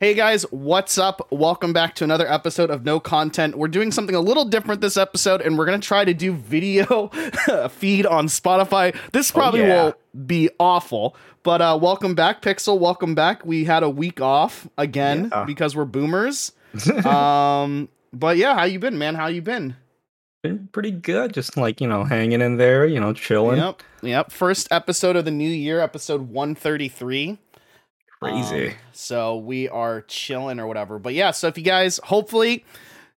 Hey guys, what's up? Welcome back to another episode of No Content. We're doing something a little different this episode, and we're gonna try to do video feed on Spotify. This probably yeah. will be awful, but uh, welcome back, Pixel. Welcome back. We had a week off again Yeah. because we're boomers. um, but yeah, how you been, man? How you been? Been pretty good, just like you know, hanging in there, you know, chilling. Yep, yep. First episode of the new year, episode one thirty three. Crazy. Um, so we are chilling or whatever. But yeah, so if you guys hopefully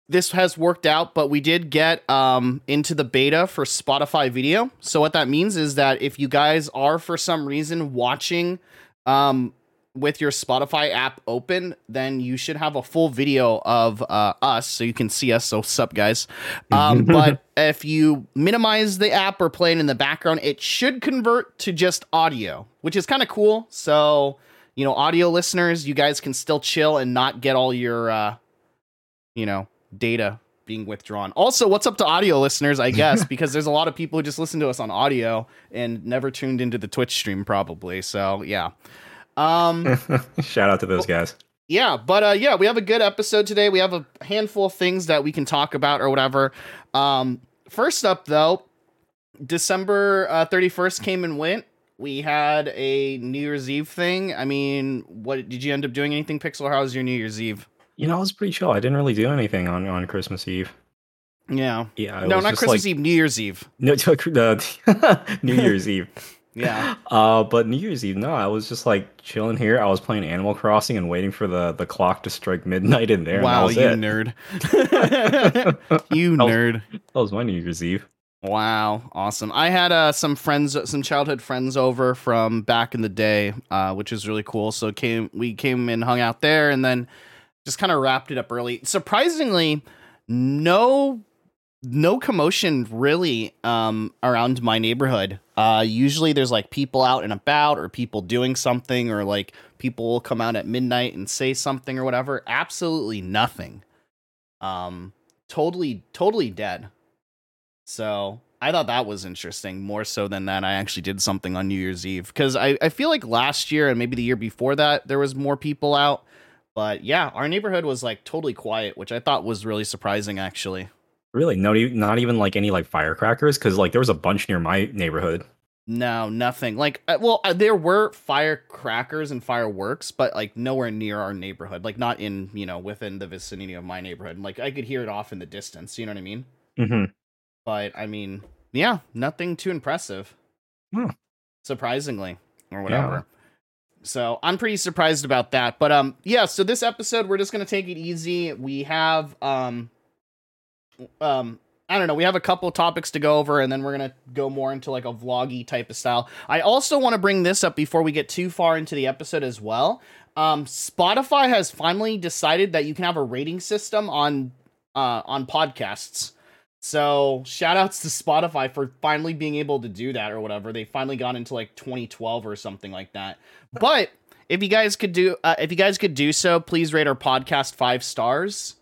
this has worked out, but we did get um into the beta for Spotify video. So what that means is that if you guys are for some reason watching um with your Spotify app open, then you should have a full video of uh, us so you can see us. So, sup, guys. Um, but if you minimize the app or play it in the background, it should convert to just audio, which is kind of cool. So, you know, audio listeners, you guys can still chill and not get all your, uh, you know, data being withdrawn. Also, what's up to audio listeners, I guess, because there's a lot of people who just listen to us on audio and never tuned into the Twitch stream, probably. So, yeah. Um, Shout out to those guys. yeah, but uh yeah, we have a good episode today. We have a handful of things that we can talk about or whatever. Um first up though, December uh, 31st came and went. We had a New Year's Eve thing. I mean, what did you end up doing anything Pixel? How was your New Year's Eve? You know, I was pretty chill. I didn't really do anything on on Christmas Eve. Yeah. Yeah, no, not Christmas like, Eve, New Year's Eve. No, the New Year's Eve. Yeah. Uh, but New Year's Eve, no, I was just like chilling here. I was playing Animal Crossing and waiting for the the clock to strike midnight in there. wow, and you it. nerd. you That was- nerd. That was my New Year's Eve. Wow, awesome. I had uh, some friends, some childhood friends over from back in the day, uh, which is really cool. So came we came and hung out there, and then just kind of wrapped it up early. Surprisingly, no no commotion really um, around my neighborhood. Uh, usually there's like people out and about, or people doing something, or like people will come out at midnight and say something or whatever. Absolutely nothing. Um, totally, totally dead. So I thought that was interesting, more so than that I actually did something on New Year's Eve. Because I, I feel like last year and maybe the year before that, there was more people out. But yeah, our neighborhood was like totally quiet, which I thought was really surprising actually. Really, not even not even like any like firecrackers, because like there was a bunch near my neighborhood. No, nothing. Like, uh, well, uh, there were firecrackers and fireworks, but like nowhere near our neighborhood. Like, not in, you know, within the vicinity of my neighborhood. Like, I could hear it off in the distance. You know what I mean? hmm But I mean, yeah, nothing too impressive. Hmm. Surprisingly, or whatever. So I'm pretty surprised about that. But um, yeah. So this episode, we're just gonna take it easy. We have um, um, I don't know. We have a couple topics to go over, and then we're gonna go more into like a vloggy type of style. I also want to bring this up before we get too far into the episode as well. Um, Spotify has finally decided that you can have a rating system on uh on podcasts. So shout outs to Spotify for finally being able to do that or whatever. They finally got into like 2012 or something like that. But if you guys could do uh, if you guys could do so, please rate our podcast five stars.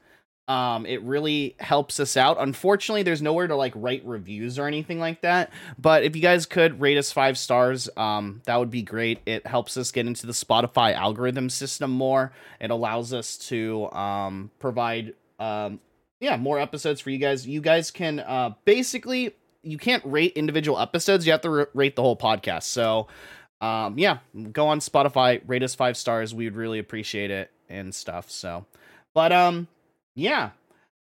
Um, it really helps us out. Unfortunately, there's nowhere to like write reviews or anything like that. But if you guys could rate us five stars, um, that would be great. It helps us get into the Spotify algorithm system more. It allows us to um, provide um, yeah more episodes for you guys. You guys can uh, basically you can't rate individual episodes. You have to r- rate the whole podcast. So um, yeah, go on Spotify, rate us five stars. We would really appreciate it and stuff. So, but um yeah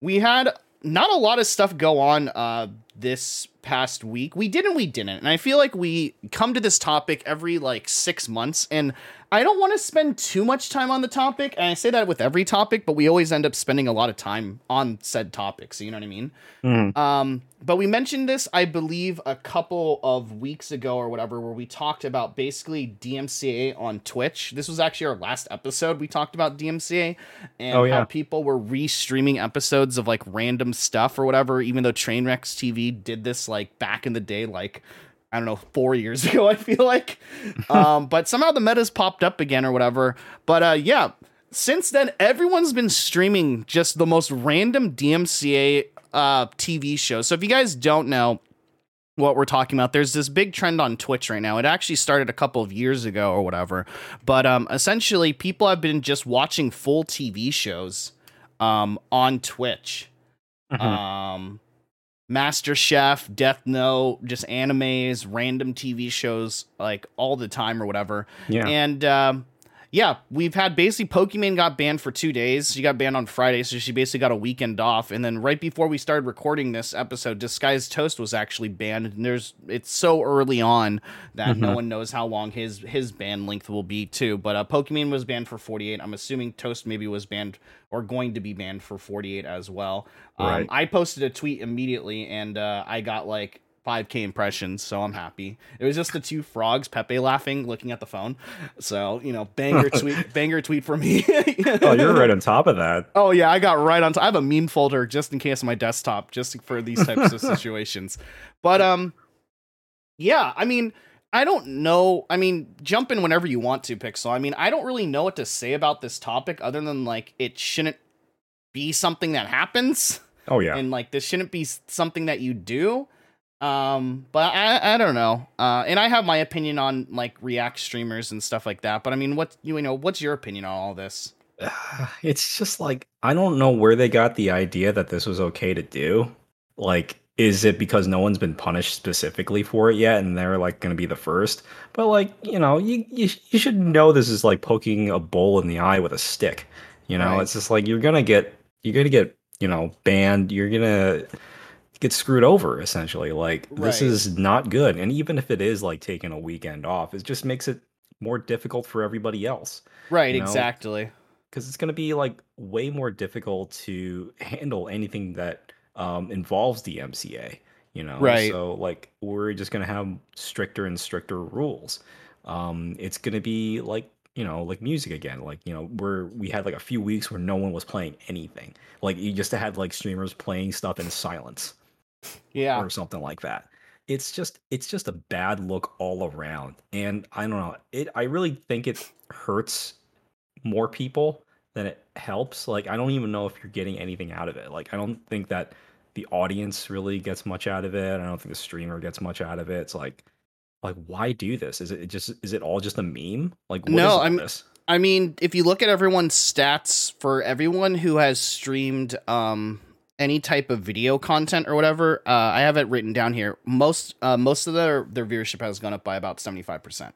we had not a lot of stuff go on uh this past week we did and we didn't and i feel like we come to this topic every like six months and i don't want to spend too much time on the topic and i say that with every topic but we always end up spending a lot of time on said topics you know what i mean Mhm. um, but we mentioned this, I believe, a couple of weeks ago or whatever, where we talked about basically DMCA on Twitch. This was actually our last episode. We talked about DMCA and Oh, how people were re-streaming episodes of like random stuff or whatever. Even though Trainwrecks TV did this like back in the day, like I don't know, four years ago. I feel like, um, but somehow the meta's popped up again or whatever. But uh, yeah, since then everyone's been streaming just the most random DMCA uh TV shows. So if you guys don't know, what we're talking about. There's this big trend on Twitch right now. It actually started a couple of years ago or whatever. But um, essentially, people have been just watching full TV shows um, on Twitch. Mhm. Um, Master Chef, Death Note, just animes, random TV shows, like all the time or whatever. yeah. And um, yeah, we've had basically Pokimane got banned for two days. She got banned on Friday, so she basically got a weekend off. And then right before we started recording this episode, Disguised Toast was actually banned. And there's it's so early on that no Mhm. one knows how long his his ban length will be too. But uh, Pokimane was banned for 48. I'm assuming Toast maybe was banned or going to be banned for 48 as well. Um, I posted a tweet immediately, and uh, I got like 5k impressions, so I'm happy. It was just the two frogs, Pepe laughing, looking at the phone. So you know, banger tweet, banger tweet for me. oh, you're right on top of that. Oh yeah, I got right on. T- I have a meme folder just in case on my desktop, just for these types of situations. But um, yeah, I mean, I don't know. I mean, jump in whenever you want to, Pixel. I mean, I don't really know what to say about this topic other than like it shouldn't be something that happens Oh yeah. and like this shouldn't be something that you do um but i i don't know uh and i have my opinion on like react streamers and stuff like that but i mean what you know what's your opinion on all this it's just like I don't know where they got the idea that this was okay to do. Like, is it because no one's been punished specifically for it yet, and they're like going to be the first? But like, you know, you, you you should know this is like poking a bull in the eye with a stick. You know, Right. it's just like you're gonna get you're gonna get you know banned. You're gonna get screwed over essentially. Like this is not good. And even if it is like taking a weekend off, it just makes it more difficult for everybody else right You know, exactly because it's going to be like way more difficult to handle anything that um, involves the MCA. You know, Right. So like we're just going to have stricter and stricter rules. Um, it's going to be like you know like music again. Like you know where we had like a few weeks where no one was playing anything. Like you just had like streamers playing stuff in silence yeah or something like that. It's just it's just a bad look all around. And I don't know. It I really think it hurts more people than it helps. Like I don't even know if you're getting anything out of it. Like I don't think that the audience really gets much out of it. I don't think the streamer gets much out of it. It's like like why do this? Is it just is it all just a meme? Like No, I'm- this? I mean, if you look at everyone's stats for everyone who has streamed um any type of video content or whatever, uh, I have it written down here. Most uh, most of their their viewership has gone up by about seventy five percent.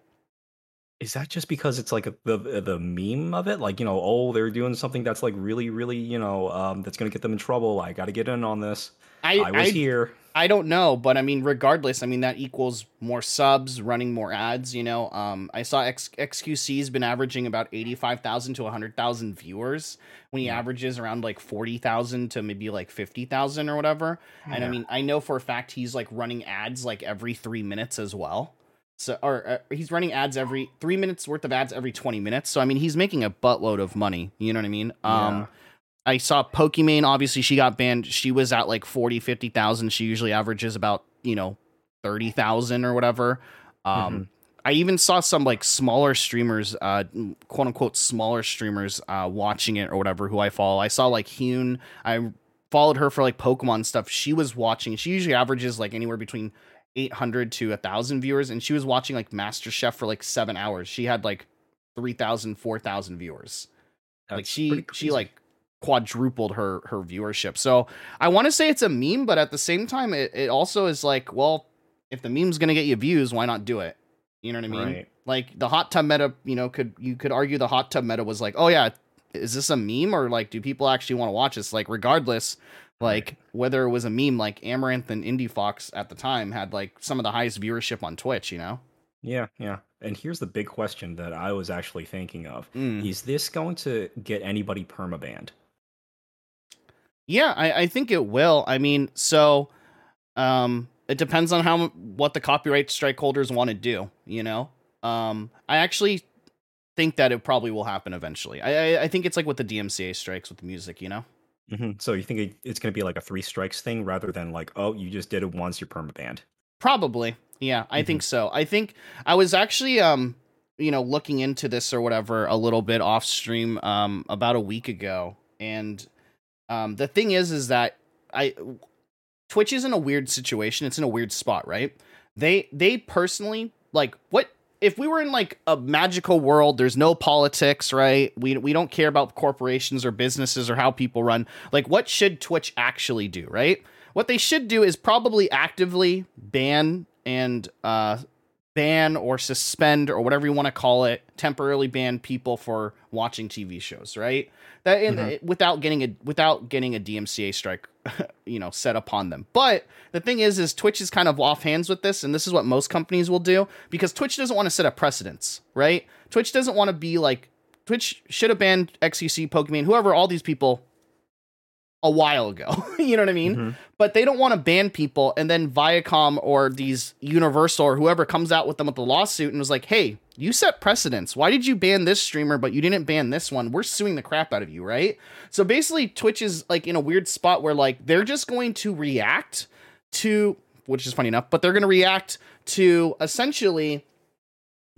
Is that just because it's like the the meme of it? Like you know, oh, they're doing something that's like really, really, you know, um, that's gonna get them in trouble. I got to get in on this. I I was I, here. I don't know, but I mean, regardless, I mean that equals more subs, running more ads. You know, um, I saw X- XQC's been averaging about eighty five thousand to hundred thousand viewers when he Yeah. averages around like forty thousand to maybe like fifty thousand or whatever. And I mean, I know for a fact he's like running ads like every three minutes as well. So, or uh, he's running ads every three minutes worth of ads every 20 minutes. So, I mean, he's making a buttload of money. You know what I mean? Um, Yeah. I saw Pokimane, obviously, she got banned. She was at like 40, 50,000. She usually averages about, you know, 30,000 or whatever. Um, Mhm. I even saw some like smaller streamers, uh, quote unquote, smaller streamers, uh, watching it or whatever who I follow. I saw like Hune. I followed her for like Pokemon stuff. She was watching. She usually averages like anywhere between 800 to 1,000 viewers. And she was watching like Master Chef for like seven hours. She had like 3,000, 4,000 viewers. like she, she like quadrupled her, her viewership. So I want to say it's a meme, but at the same time, it, it also is like, well, if the meme's going to get you views, why not do it? You know what I mean? Right. Like the hot tub meta, you know, could you could argue the hot tub meta was like, oh yeah, is this a meme or like do people actually want to watch this? Like regardless, like Right. whether it was a meme, like Amouranth and Indiefoxx at the time had like some of the highest viewership on Twitch. You know? Yeah, yeah. And here's the big question that I was actually thinking of: Mm. Is this going to get anybody permabanned? Yeah, I, I think it will. I mean, so um it depends on how what the copyright strike holders want to do, you know? Um I actually think that it probably will happen eventually. I I, I think it's like with the DMCA strikes with the music, you know? hmm So you think it- it's going to be like a three strikes thing rather than like, oh, you just did it once, you're permabanned? Probably. Yeah, I think so. I think I was actually um you know looking into this or whatever a little bit off stream um about a week ago and um the thing is is that I Twitch is in a weird situation. It's in a weird spot, right? They they personally like what if we were in like a magical world, there's no politics, right? We we don't care about corporations or businesses or how people run. Like what should Twitch actually do, right? What they should do is probably actively ban and uh ban or suspend or whatever you want to call it, temporarily ban people for watching TV shows, right? That in, mm-hmm. without getting a without getting a DMCA strike, you know, set upon them. But the thing is, is Twitch is kind of off hands with this, and this is what most companies will do because Twitch doesn't want to set a precedence, right? Twitch doesn't want to be like Twitch should have banned XQC Pokimane whoever, all these people a while ago. you know what I mean? Mm-hmm. But they don't want to ban people and then Viacom or these Universal or whoever comes out with them with the lawsuit and was like, "Hey, you set precedents. Why did you ban this streamer but you didn't ban this one? We're suing the crap out of you, right?" So basically Twitch is like in a weird spot where like they're just going to react to which is funny enough, but they're going to react to essentially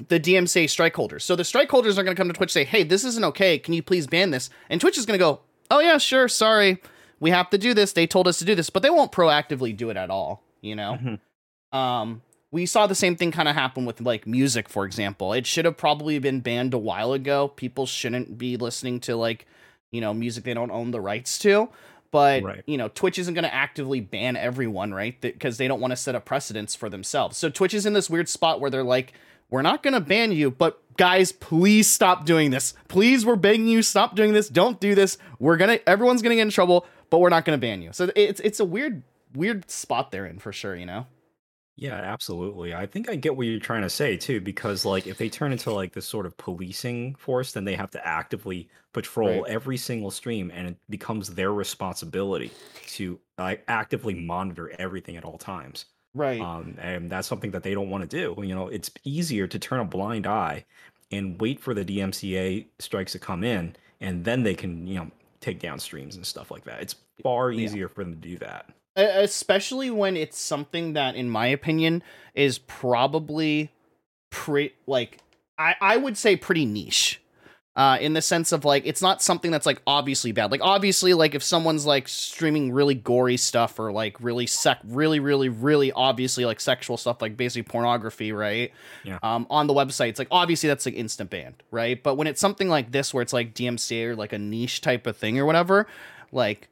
the DMCA strike holders. So the strike holders are going to come to Twitch say, "Hey, this isn't okay. Can you please ban this?" And Twitch is going to go, "Oh yeah, sure. Sorry we have to do this. They told us to do this, but they won't proactively do it at all. You know, mm-hmm. um, we saw the same thing kind of happen with like music, for example. It should have probably been banned a while ago. People shouldn't be listening to like, you know, music they don't own the rights to. But right. you know, Twitch isn't going to actively ban everyone, right? Because they don't want to set a precedence for themselves. So Twitch is in this weird spot where they're like, we're not going to ban you, but guys, please stop doing this. Please, we're begging you, stop doing this. Don't do this. We're gonna, everyone's gonna get in trouble but we're not going to ban you. So it's it's a weird weird spot they're in for sure, you know. Yeah, absolutely. I think I get what you're trying to say too, because like if they turn into like this sort of policing force, then they have to actively patrol right. every single stream, and it becomes their responsibility to actively monitor everything at all times. Right. Um, and that's something that they don't want to do. You know, it's easier to turn a blind eye and wait for the DMCA strikes to come in, and then they can you know take down streams and stuff like that. It's far easier yeah. for them to do that. Especially when it's something that, in my opinion, is probably pretty like I, I would say pretty niche uh, in the sense of like it's not something that's like obviously bad. Like obviously, like if someone's like streaming really gory stuff or like really sec, really, really, really obviously like sexual stuff, like basically pornography, right? Yeah. Um, on the website, it's like obviously that's like instant banned, right? But when it's something like this, where it's like DMCA or like a niche type of thing or whatever, like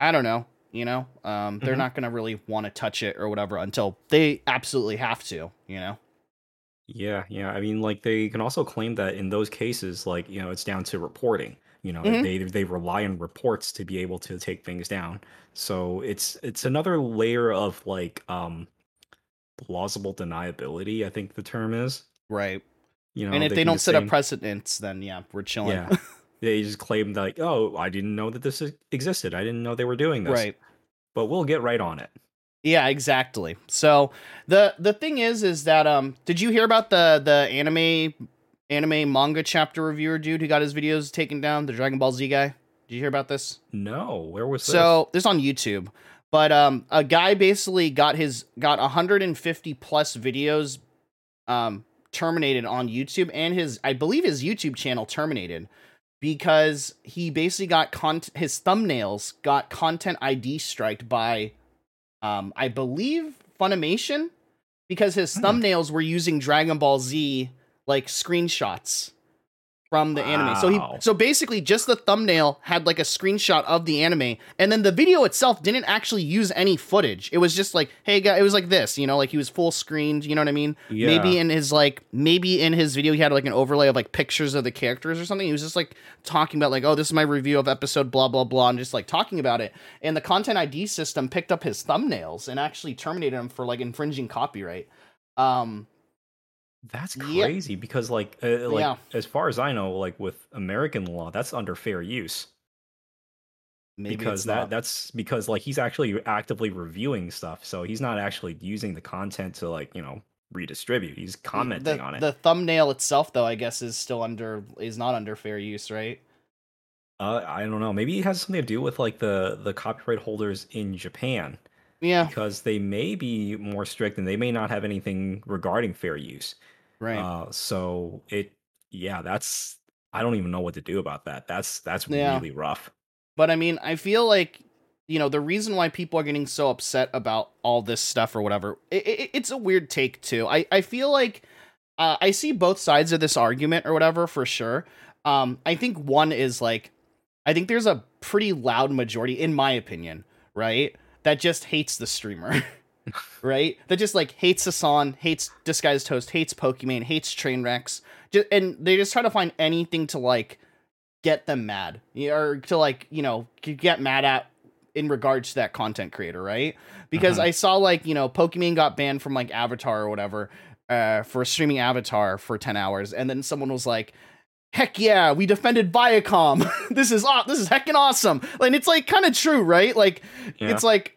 I don't know, you know, um, they're mm-hmm. not gonna really want to touch it or whatever until they absolutely have to, you know. Yeah, yeah. I mean, like they can also claim that in those cases, like you know, it's down to reporting. You know, mm-hmm. they they rely on reports to be able to take things down. So it's it's another layer of like um plausible deniability. I think the term is right. You know, and if they, they don't set up precedents, then yeah, we're chilling. Yeah. they just claim like, oh, I didn't know that this existed. I didn't know they were doing this. Right. But we'll get right on it. Yeah, exactly. So the the thing is, is that um, did you hear about the the anime anime manga chapter reviewer dude who got his videos taken down? The Dragon Ball Z guy. Did you hear about this? No. Where was this? So this on YouTube. But um, a guy basically got his got 150 plus videos um terminated on YouTube and his I believe his YouTube channel terminated because he basically got con- his thumbnails got content ID striked by um, I believe Funimation, because his hmm. thumbnails were using Dragon Ball Z like screenshots from the wow. anime. So he so basically just the thumbnail had like a screenshot of the anime and then the video itself didn't actually use any footage. It was just like, hey guy, it was like this, you know, like he was full screened, you know what I mean? Yeah. Maybe in his like maybe in his video he had like an overlay of like pictures of the characters or something. He was just like talking about like, oh, this is my review of episode blah blah blah and just like talking about it. And the content ID system picked up his thumbnails and actually terminated him for like infringing copyright. Um that's crazy yep. because like uh, like yeah. as far as I know, like with American law, that's under fair use. Maybe because that not. that's because like he's actually actively reviewing stuff, so he's not actually using the content to like you know redistribute. He's commenting the, on it. The thumbnail itself, though, I guess is still under is not under fair use, right? Uh, I don't know. Maybe it has something to do with like the the copyright holders in Japan. Yeah, because they may be more strict and they may not have anything regarding fair use. Right. Uh, so it, yeah, that's I don't even know what to do about that. That's that's yeah. really rough. But I mean, I feel like you know the reason why people are getting so upset about all this stuff or whatever it, it, it's a weird take too i i feel like uh, i see both sides of this argument or whatever for sure um i think one is like i think there's a pretty loud majority in my opinion right that just hates the streamer right that just like hates Hasan, hates disguised toast hates Pokimane, hates trainwrecks just, and they just try to find anything to like get them mad or to like you know get mad at in regards to that content creator, right? Because uh-huh. I saw like, you know, Pokimane got banned from like Avatar or whatever, uh, for streaming Avatar for 10 hours. And then someone was like, heck yeah, we defended Viacom. this is aw- this is heckin' awesome. And it's like kind of true, right? Like yeah. it's like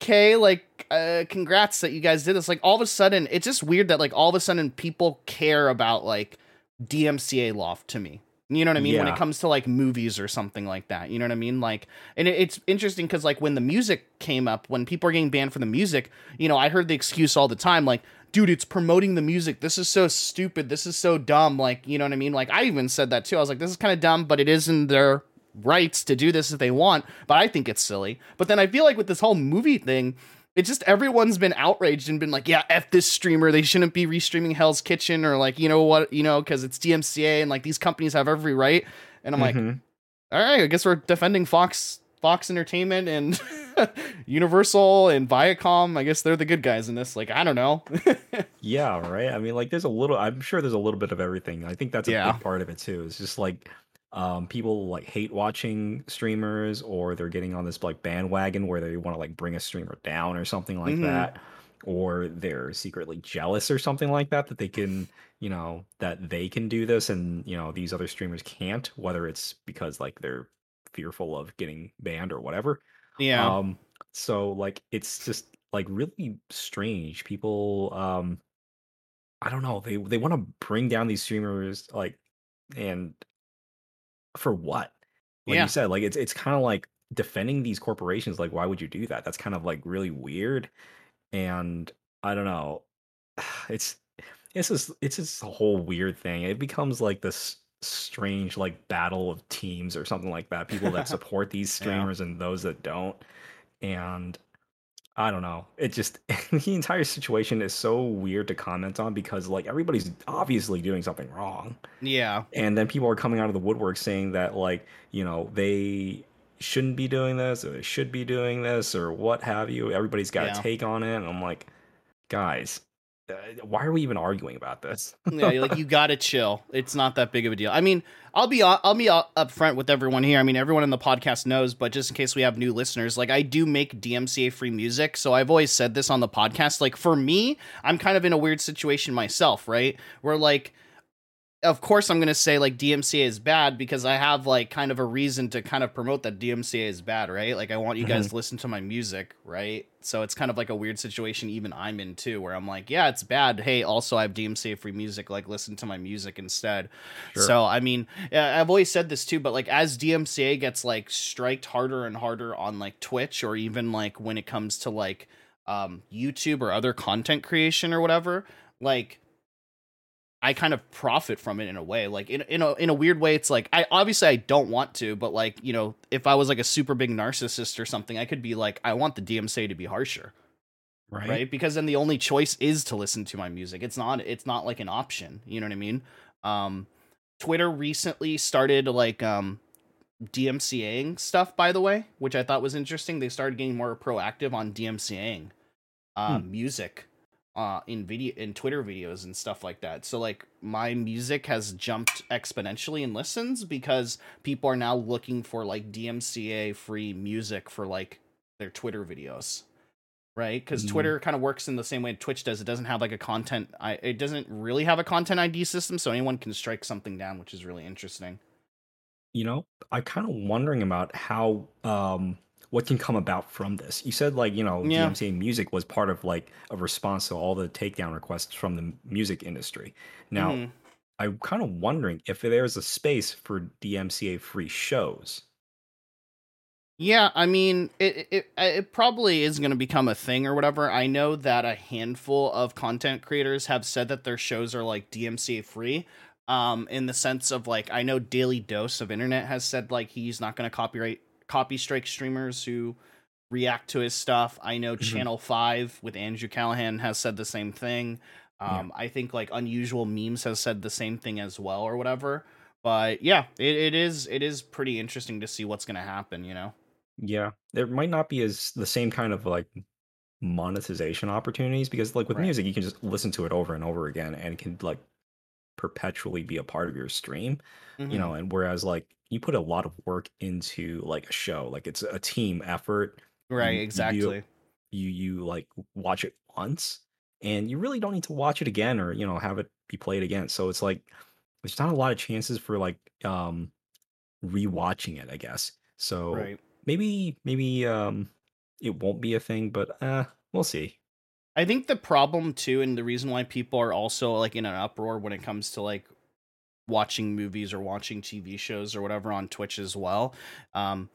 okay, like uh, congrats that you guys did this. Like all of a sudden, it's just weird that like all of a sudden people care about like DMCA Loft to me. You know what I mean? Yeah. When it comes to like movies or something like that. You know what I mean? Like, and it, it's interesting because like when the music came up, when people are getting banned for the music, you know, I heard the excuse all the time, like, dude, it's promoting the music. This is so stupid. This is so dumb. Like, you know what I mean? Like, I even said that too. I was like, this is kind of dumb, but it is in their rights to do this if they want. But I think it's silly. But then I feel like with this whole movie thing, it's just everyone's been outraged and been like, yeah, f this streamer. They shouldn't be restreaming Hell's Kitchen or like, you know what, you know, because it's DMCA and like these companies have every right. And I'm mm-hmm. like, all right, I guess we're defending Fox, Fox Entertainment and Universal and Viacom. I guess they're the good guys in this. Like, I don't know. yeah, right. I mean, like, there's a little. I'm sure there's a little bit of everything. I think that's a yeah. big part of it too. It's just like um, people like hate watching streamers or they're getting on this like bandwagon where they want to like bring a streamer down or something like mm-hmm. that or they're secretly jealous or something like that that they can you know that they can do this and you know these other streamers can't whether it's because like they're fearful of getting banned or whatever. Yeah. Um so like it's just like really strange. People um i don't know they they want to bring down these streamers like and for what? Like yeah. you said, like it's it's kind of like defending these corporations. Like, why would you do that? That's kind of like really weird. And I don't know. It's it's just it's just a whole weird thing. It becomes like this strange like battle of teams or something like that. People that support these streamers yeah. and those that don't. And I don't know. It just the entire situation is so weird to comment on because like everybody's obviously doing something wrong. Yeah. And then people are coming out of the woodwork saying that like, you know, they shouldn't be doing this or they should be doing this or what have you. Everybody's got yeah. a take on it and I'm like, guys, Uh, why are we even arguing about this? yeah, like you gotta chill. It's not that big of a deal. I mean, I'll be I'll be upfront with everyone here. I mean, everyone in the podcast knows, but just in case we have new listeners, like I do make DMCA free music, so I've always said this on the podcast. Like for me, I'm kind of in a weird situation myself, right? Where like of course I'm gonna say like DMCA is bad because I have like kind of a reason to kind of promote that DMCA is bad, right? Like I want you guys mm-hmm. to listen to my music, right? So it's kind of like a weird situation even I'm in too, where I'm like, yeah, it's bad. Hey, also I have DMCA free music, like listen to my music instead. Sure. So I mean, I've always said this too, but like as DMCA gets like striked harder and harder on like Twitch or even like when it comes to like um YouTube or other content creation or whatever, like I kind of profit from it in a way. Like in in a in a weird way, it's like I obviously I don't want to, but like you know, if I was like a super big narcissist or something, I could be like, I want the DMCA to be harsher, right? Right? Because then the only choice is to listen to my music. It's not it's not like an option. You know what I mean? Um, Twitter recently started like um DMCAing stuff, by the way, which I thought was interesting. They started getting more proactive on DMCAing um, hmm. music uh in video in Twitter videos and stuff like that. So like my music has jumped exponentially in listens because people are now looking for like DMCA free music for like their Twitter videos. Right? Cuz mm. Twitter kind of works in the same way Twitch does. It doesn't have like a content I it doesn't really have a content ID system so anyone can strike something down, which is really interesting. You know, I'm kind of wondering about how um what can come about from this? You said like you know yeah. DMCA music was part of like a response to all the takedown requests from the music industry. Now, mm-hmm. I'm kind of wondering if there's a space for DMCA free shows. Yeah, I mean, it it it probably is going to become a thing or whatever. I know that a handful of content creators have said that their shows are like DMCA free. Um, in the sense of like, I know Daily Dose of Internet has said like he's not going to copyright copy strike streamers who react to his stuff. I know Mhm. Channel 5 with Andrew Callaghan has said the same thing. Yeah. Um, I think like Unusual Memes has said the same thing as well or whatever. But yeah, it, it is it is pretty interesting to see what's gonna happen, you know? Yeah, there might not be as the same kind of like monetization opportunities because like with Right. music you can just listen to it over and over again and it can like perpetually be a part of your stream, you Mhm. know, and whereas like you put a lot of work into like a show, like it's a team effort. Right, you- you exactly. You you like watch it once and you really don't need to watch it again or you know have it be played again. So it's like there's not a lot of chances for like um rewatching it, I guess. So Right. maybe maybe um it won't be a thing, but uh we'll see. I think the problem too, and the reason why people are also like in an uproar when it comes to like watching movies or watching TV shows or whatever on Twitch as well, um,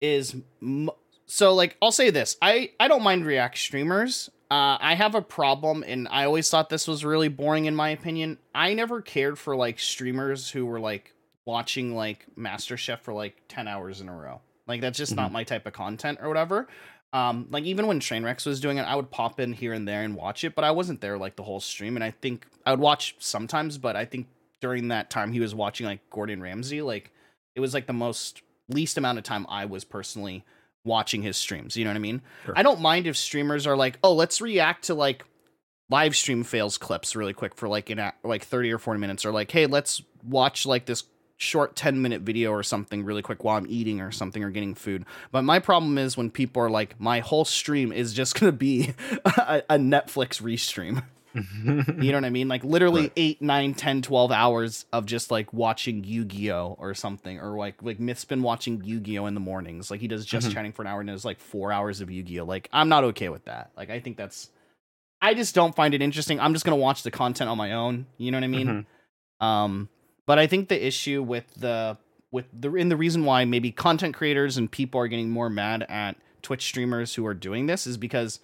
is m- so like I'll say this: I I don't mind React streamers. Uh, I have a problem, and I always thought this was really boring in my opinion. I never cared for like streamers who were like watching like MasterChef for like ten hours in a row. Like that's just not my type of content or whatever. Um, like even when Trainwrecks was doing it, I would pop in here and there and watch it, but I wasn't there like the whole stream. And I think I would watch sometimes, but I think during that time he was watching like Gordon Ramsay, like it was like the most least amount of time I was personally watching his streams. You know what I mean? Sure. I don't mind if streamers are like, oh, let's react to like live stream fails clips really quick for like an like 30 or 40 minutes or like hey let's watch like this short 10 minute video or something really quick while i'm eating or something or getting food but my problem is when people are like my whole stream is just gonna be a, a netflix restream you know what i mean like literally Right. 8 9 10 12 hours of just like watching yu-gi-oh or something or like like myth's been watching yu-gi-oh in the mornings like he does just Mhm. chatting for an hour and there's like four hours of yu-gi-oh like i'm not okay with that like i think that's I just don't find it interesting. I'm just gonna watch the content on my own. You know what I mean? Mhm. Um, but I think the issue with the with the in the reason why maybe content creators and people are getting more mad at Twitch streamers who are doing this is because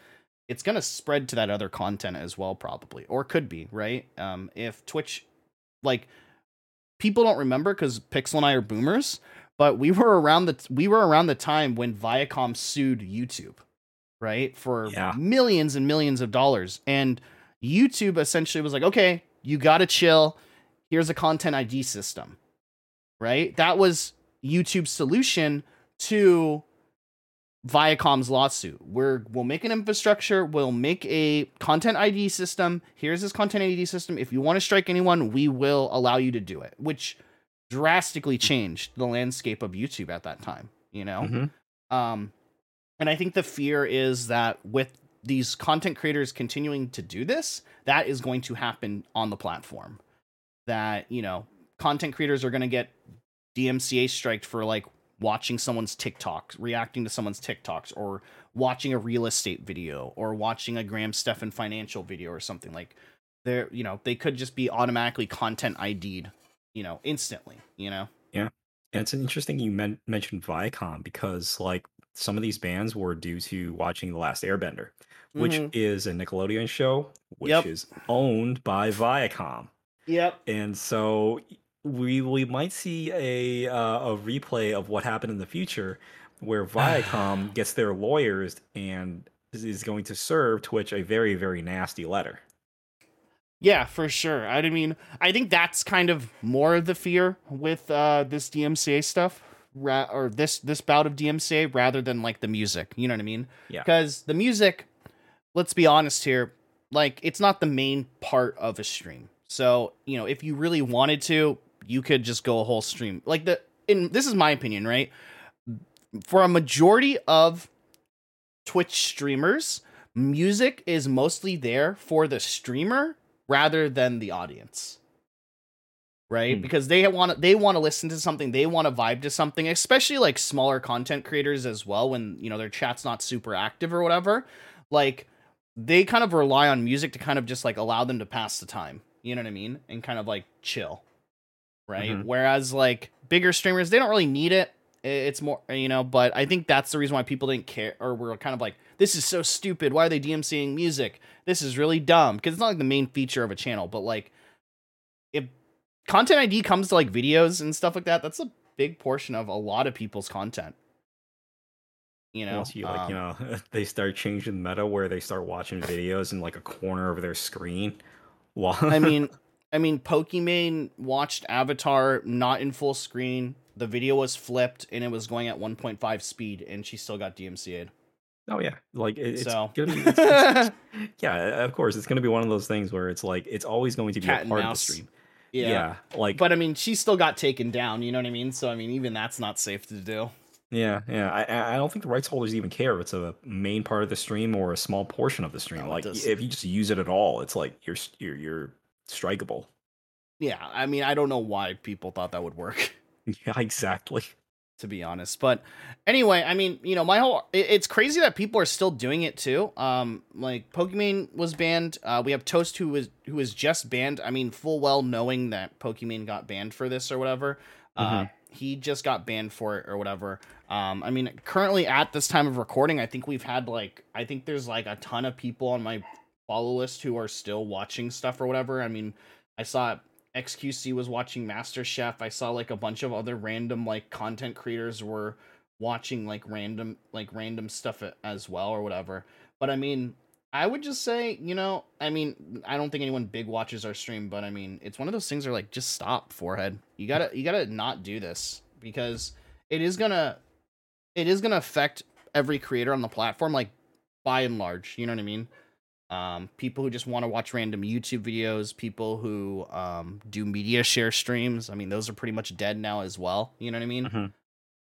it's gonna spread to that other content as well, probably, or could be right. Um, if Twitch, like, people don't remember because Pixel and I are boomers, but we were around the we were around the time when Viacom sued YouTube, right, for Yeah. millions and millions of dollars, and YouTube essentially was like, okay, you gotta chill. Here's a content ID system, right? That was YouTube's solution to Viacom's lawsuit. We're we'll make an infrastructure, we'll make a content ID system. Here's this content ID system. If you want to strike anyone, we will allow you to do it, which drastically changed the landscape of YouTube at that time, you know? Mhm. Um, and I think the fear is that with these content creators continuing to do this, that is going to happen on the platform. That, you know, content creators are going to get DMCA striked for like watching someone's TikToks, reacting to someone's TikToks, or watching a real estate video, or watching a Graham Stephan financial video or something. Like, they're, you know, they could just be automatically content ID'd, you know, instantly, you know? Yeah. And it's interesting you men- mentioned Viacom because like some of these bands were due to watching The Last Airbender, which Mhm. is a Nickelodeon show, which Yep. is owned by Viacom. Yep. And so we we might see a uh, a replay of what happened in the future, where Viacom gets their lawyers and is- is going to serve Twitch a very very nasty letter. Yeah, for sure. I mean, I think that's kind of more of the fear with uh, this DMCA stuff, ra- or this this bout of DMCA, rather than like the music. You know what I mean? Yeah. Because the music, let's be honest here, like it's not the main part of a stream. So you know, if you really wanted to, you could just go a whole stream. Like the, in this is my opinion, right? For a majority of Twitch streamers, music is mostly there for the streamer rather than the audience. Right? Hmm. Because they want to they want to listen to something, they want to vibe to something, especially like smaller content creators as well when, you know, their chat's not super active or whatever. Like they kind of rely on music to kind of just like allow them to pass the time. You know what I mean? And kind of like chill. Right? Mhm. Whereas like bigger streamers, they don't really need it. It's more, you know, but I think that's the reason why people didn't care or were kind of like, this is so stupid. Why are they DMCing music? This is really dumb. Because it's not like the main feature of a channel, but like, if content ID comes to like videos and stuff like that, that's a big portion of a lot of people's content. You know, you like, Um, you know, they start changing the meta where they start watching videos in like a corner of their screen. While I mean, I mean, Pokimane watched Avatar not in full screen. The video was flipped and it was going at 1.5 speed, and she still got DMCA'd. oh yeah, like it, it's So, gonna be, it's, it's- yeah, of course, it's gonna be one of those things where it's like it's always going to be Cat a part of the stream. yeah. Yeah, like But I mean, she still got taken down. You know what I mean? So I mean, even that's not safe to do. Yeah, yeah. I- I, I don't think the rights holders even care if it's a main part of the stream or a small portion of the stream. No, like if you just use it at all, it's like you're you're you're strikeable. Yeah, I mean, I don't know why people thought that would work. Yeah, exactly. to be honest. But anyway, I mean, you know, my whole it, it's crazy that people are still doing it too. Um, like Pokimane was banned. Uh, we have Toast who was who was just banned. I mean, full well knowing that Pokimane got banned for this or whatever. Uh, he just got banned for it or whatever. Um, I mean, currently at this time of recording, I think we've had like I think there's like a ton of people on my follow list who are still watching stuff or whatever. I mean, I saw XQC was watching Master Chef. I saw like a bunch of other random like content creators were watching like random like random stuff as well or whatever. But I mean, I would just say, you know, I mean, I don't think anyone big watches our stream, but I mean, it's one of those things where like just stop forehead. You got to you got to not do this because it is going to it is going to affect every creator on the platform like by and large, you know what I mean? Um, people who just want to watch random YouTube videos, people who um, do media share streams. I mean, those are pretty much dead now as well. You know what I mean?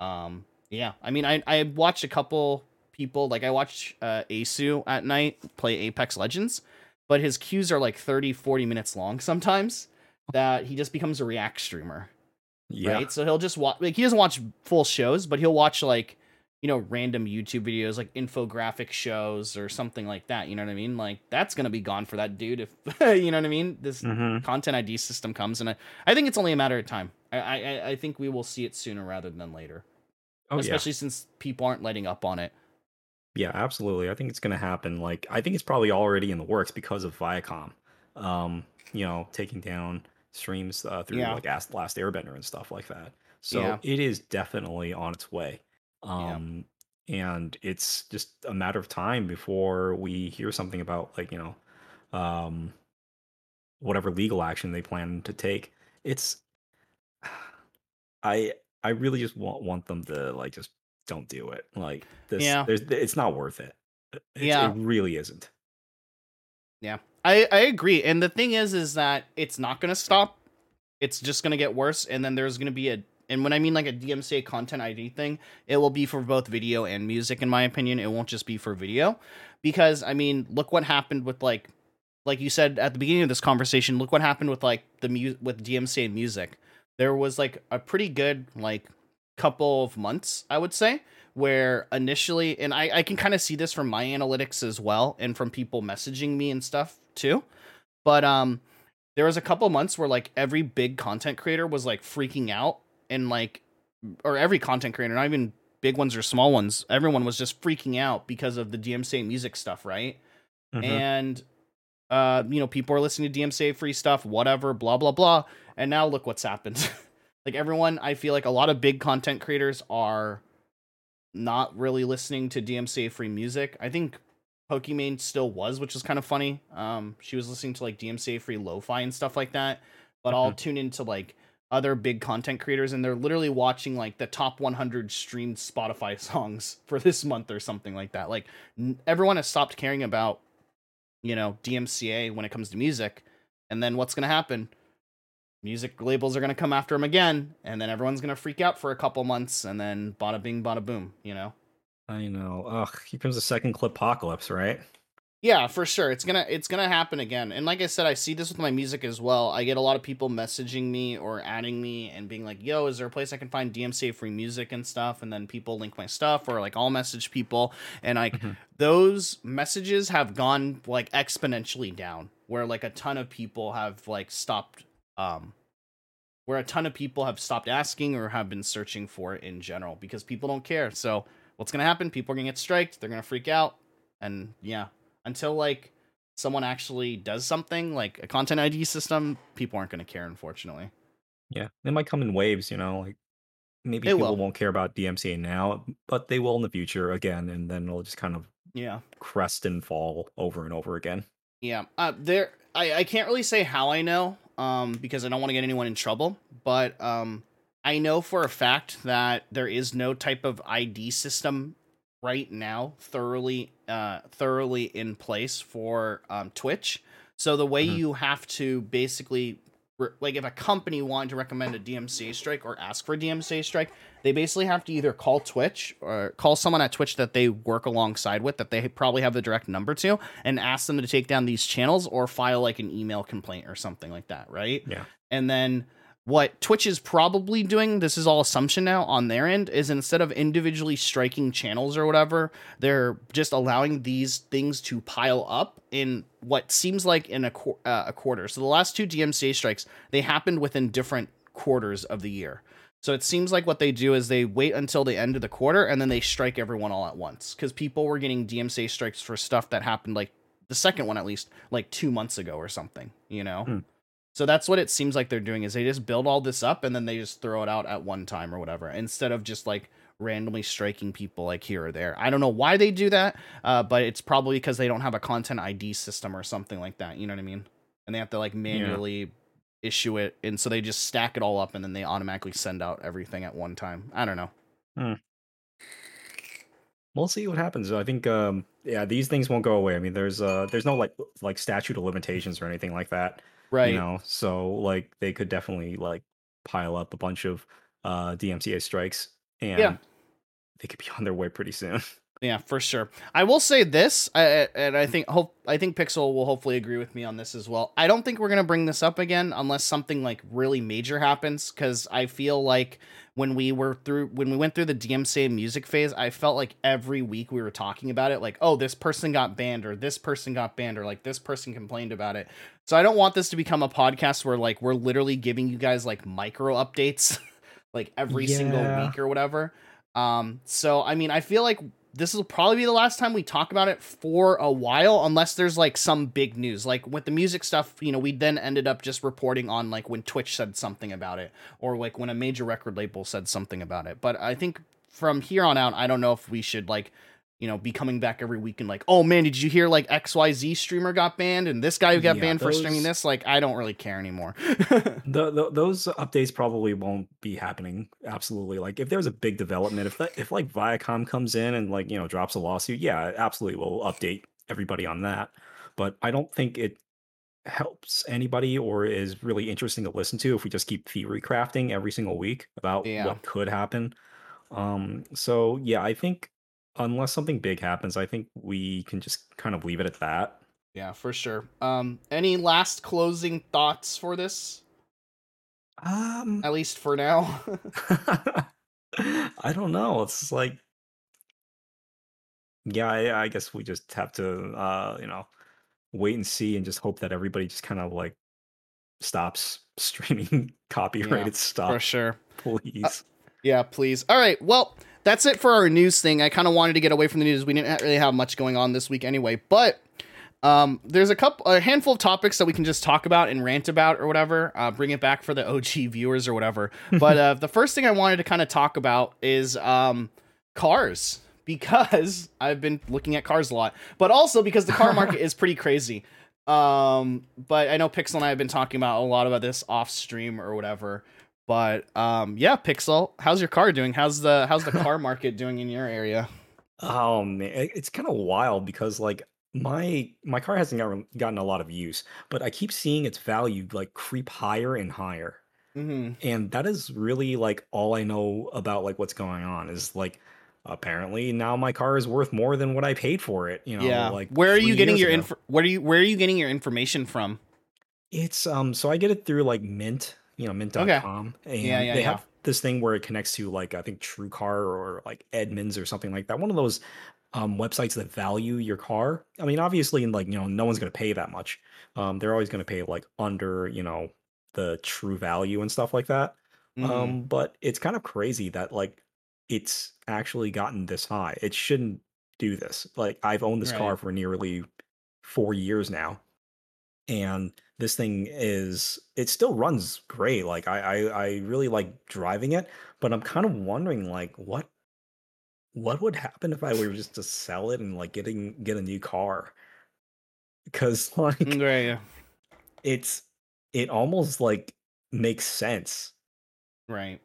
Mhm. Um, yeah. I mean, I I watched a couple people like I watched uh, Aceu at night play Apex Legends, but his queues are like 30, 40 minutes long sometimes. That he just becomes a react streamer Yeah, right? So he'll just watch like he doesn't watch full shows, but he'll watch like you know random YouTube videos like infographic shows or something like that. You know what I mean? Like that's gonna be gone for that dude if you know what I mean. This hmm content ID system comes, and I, I think it's only a matter of time. I, I I think we will see it sooner rather than later, Oh yeah, especially since people aren't letting up on it. yeah, absolutely. I think it's gonna happen. Like I think it's probably already in the works because of Viacom. Um, you know, taking down streams uh, through Yeah. like Last Last Airbender and stuff like that. So Yeah. it is definitely on its way. Yeah. Um, and it's just a matter of time before we hear something about like you know, um, whatever legal action they plan to take. It's I I really just want want them to like just don't do it. Like this, Yeah. there's it's not worth it. It's- Yeah. it really isn't. Yeah, I I agree, and the thing is, is that it's not gonna stop. It's just gonna get worse, and then there's gonna be a. And when I mean like a DMCA content ID thing, it will be for both video and music, in my opinion. It won't just be for video, because I mean, look what happened with like, like you said at the beginning of this conversation. Look what happened with like the mu- with DMCA music. There was like a pretty good like couple of months, I would say, where initially, and I, I can kind of see this from my analytics as well, and from people messaging me and stuff too. But um, there was a couple months where like every big content creator was like freaking out, and like, or every content creator, not even big ones or small ones, everyone was just freaking out because of the DMCA music stuff, right? Mhm. and uh you know people are listening to DMCA free stuff whatever blah blah blah. And now look what's happened. Like everyone I feel like a lot of big content creators are not really listening to DMCA free music. I think Pokimane still was which is kind of funny. Um she was listening to like DMCA free lo-fi and stuff like that but I'll tune into like other big content creators and they're literally watching like the top 100 streamed Spotify songs for this month or something like that like n- everyone has stopped caring about you know DMCA when it comes to music, and then what's gonna happen? Music labels are gonna come after them again, and then everyone's gonna freak out for a couple months, and then bada bing, bada boom. You know? I know. Ugh, here comes the second clip apocalypse, right? Yeah, for sure. It's gonna it's gonna happen again. And like I said, I see this with my music as well. I get a lot of people messaging me or adding me and being like, "Yo, is there a place I can find DMCA free music and stuff?" And then people link my stuff, or like I'll message people, and like Mhm. those messages have gone like exponentially down, where like a ton of people have like stopped, um, where a ton of people have stopped asking or have been searching for it in general because people don't care. So what's gonna happen? People are gonna get striked. They're gonna freak out, and yeah until like someone actually does something like a content ID system, people aren't going to care, unfortunately. Yeah, they might come in waves, you know. Like maybe It people will. won't care about DMCA now, but they will in the future again, and then it'll just kind of Yeah. crest and fall over and over again. Yeah. Uh, there, I, I can't really say how I know, um, because I don't want to get anyone in trouble. But um, I know for a fact that there is no type of ID system right now thoroughly, uh, thoroughly in place for um, Twitch. So the way Mhm. you have to basically, re- like, if a company wanted to recommend a DMCA strike or ask for a DMCA strike, they basically have to either call Twitch or call someone at Twitch that they work alongside with that they probably have the direct number to and ask them to take down these channels or file like an email complaint or something like that, right? Yeah. And then what Twitch is probably doing, this is all assumption now on their end, is instead of individually striking channels or whatever, they're just allowing these things to pile up in what seems like in a, qu- uh, a quarter. So the last two DMCA strikes, they happened within different quarters of the year. So it seems like what they do is they wait until the end of the quarter and then they strike everyone all at once because people were getting DMCA strikes for stuff that happened like the second one at least like two months ago or something, you know. Hmm. So that's what it seems like they're doing is they just build all this up and then they just throw it out at one time or whatever instead of just like randomly striking people like here or there. I don't know why they do that, uh, but it's probably because they don't have a content ID system or something like that. You know what I mean? And they have to like manually issue it, and so they just stack it all up and then they automatically send out everything at one time. I don't know. We'll see what happens. I think, um, yeah, these things won't go away. I mean, there's uh, there's no like like statute of limitations or anything like that. Right? You know, so like they could definitely like pile up a bunch of uh DMCA strikes, and they could be on their way pretty soon. Yeah, for sure. I will say this, I, and I think hope I think Pixel will hopefully agree with me on this as well. I don't think we're gonna bring this up again unless something like really major happens, because I feel like when we were through when we went through the DMCA music phase, I felt like every week we were talking about it, like, oh, this person got banned, or this person got banned, or like this person complained about it. So I don't want this to become a podcast where like we're literally giving you guys like micro updates, like every single week or whatever. Um, so I mean, I feel like this will probably be the last time we talk about it for a while, unless there's like some big news. Like with the music stuff, you know, we then ended up just reporting on like when Twitch said something about it, or like when a major record label said something about it. But I think from here on out, I don't know if we should like, you know, be coming back every week and like, oh man, did you hear like XYZ streamer got banned and this guy who got Yeah, banned for streaming this? Like, I don't really care anymore. the, the, those updates probably won't be happening. Absolutely. Like if there's a big development, if that, if like Viacom comes in and like you know drops a lawsuit, yeah, absolutely, we'll update everybody on that. But I don't think it helps anybody or is really interesting to listen to if we just keep theory crafting every single week about Yeah. what could happen. Um. So yeah, I think unless something big happens, I think we can just kind of leave it at that. yeah, for sure. Um, any last closing thoughts for this? Um. At least for now. I don't know. It's like, yeah, I, I guess we just have to, uh, you know, wait and see, and just hope that everybody just kind of like stops streaming copyrighted for stuff, for sure. please. Yeah, please. All right. Well, that's it for our news thing. I kind of wanted to get away from the news. We didn't really have much going on this week anyway, but um, there's a couple, a handful of topics that we can just talk about and rant about or whatever. Uh, bring it back for the OG viewers or whatever. But uh, the first thing I wanted to kind of talk about is um, cars because I've been looking at cars a lot, but also because the car market is pretty crazy. Um, but I know Pixel and I have been talking about a lot about this off stream or whatever. But um, yeah, Pixel, how's your car doing? How's the how's the car market doing in your area? Oh man, it's kind of wild because like my my car hasn't gotten gotten a lot of use, but I keep seeing its value like creep higher and higher. hmm and that is really like all I know about like what's going on is like apparently now my car is worth more than what I paid for it. You know, yeah. like where are you getting your info? Where are you where are you getting your information from? It's um so I get it through like Mint, you know, mint.com. And Yeah, yeah, they yeah. have this thing where it connects to like I think TrueCar or like Edmunds or something like that. One of those um websites that value your car. I mean, obviously like, you know, no one's gonna pay that much. Um they're always gonna pay like under, you know, the true value and stuff like that. Mhm. Um, but it's kind of crazy that like it's actually gotten this high. It shouldn't do this. Like I've owned this car for nearly four years now. And this thing is it still runs great. Like I I, I really like driving it, but I'm kind of wondering like what what would happen if I were just to sell it and like getting get a new car? Because like Right. Yeah. it's it almost like makes sense. Right.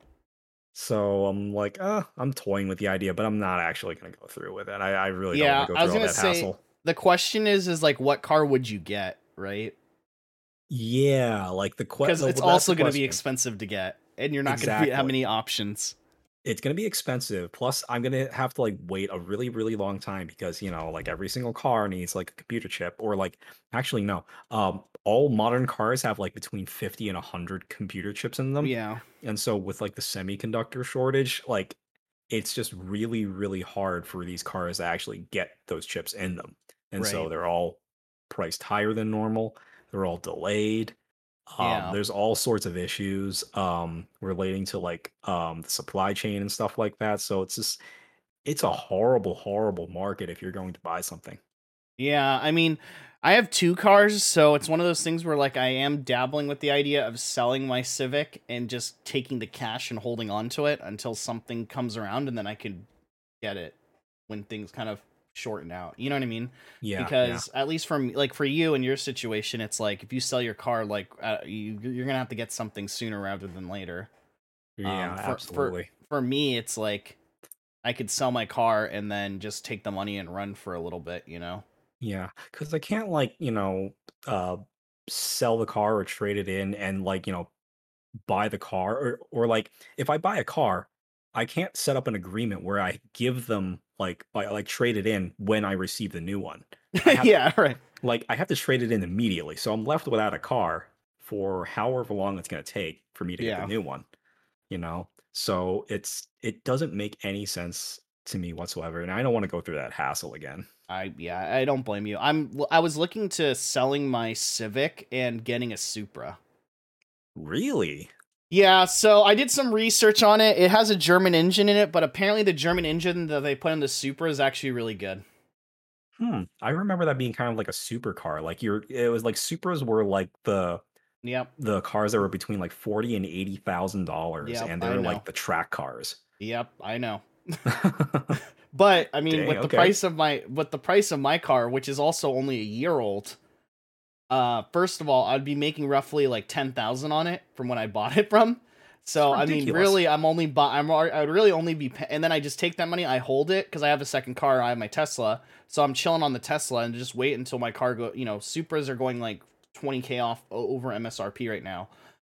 So I'm like, uh, I'm toying with the idea, but I'm not actually gonna go through with it. I, I really don't want to go I was through all gonna that say hassle. the question is, is like, what car would you get? Right. Yeah, like the Because question. it's also going to be expensive to get, and you're not going to have Exactly. many options. it's gonna be expensive. Plus, I'm gonna have to like wait a really, really long time because you know, like every single car needs like a computer chip, or like actually no, um, all modern cars have like between 50 and 100 computer chips in them, Yeah. and so with like the semiconductor shortage, like it's just really, really hard for these cars to actually get those chips in them, and so they're all priced higher than normal. They're all delayed. Um, Yeah. there's all sorts of issues um, relating to like um, the supply chain and stuff like that. So it's just it's a horrible, horrible market if you're going to buy something. Yeah. I mean, I have two cars, so it's one of those things where like I am dabbling with the idea of selling my Civic and just taking the cash and holding on to it until something comes around, and then I can get it when things kind of shorten out. You know what I mean? Yeah, yeah, because at least from like for you and your situation it's like if you sell your car like uh, you, you're gonna have to get something sooner rather than later yeah, um, for- for- absolutely. for me it's like i could sell my car and then just take the money and run for a little bit you know Yeah, because I can't like you know uh, sell the car or trade it in and like you know buy the car or or like if I buy a car, I can't set up an agreement where I give them like I like trade it in when I receive the new one. Yeah right like I have to trade it in immediately. So I'm left without a car for however long it's going to take for me to get Yeah. the new one, you know? So it's it doesn't make any sense to me whatsoever and I don't want to go through that hassle again. i yeah i don't blame you i'm i was looking to selling my civic and getting a supra Really? Yeah so i did some research on it it has a german engine in it but apparently the german engine that they put in the supra is actually really good Hmm. I remember that being kind of like a supercar. Like you're it was like Supras were like the yep the cars that were between like 40 and 80,000 dollars Yep, and they're like the track cars. yep i know But I mean, Dang, with the okay. price of my with the price of my car, which is also only a year old, uh, first of all, I'd be making roughly like ten thousand on it from when I bought it from. So I mean, really, I'm only buy I'm I would really only be pa- and then I just take that money, I hold it because I have a second car, I have my Tesla, so I'm chilling on the Tesla and just wait until my car go. You know, Supras are going like twenty k off over MSRP right now.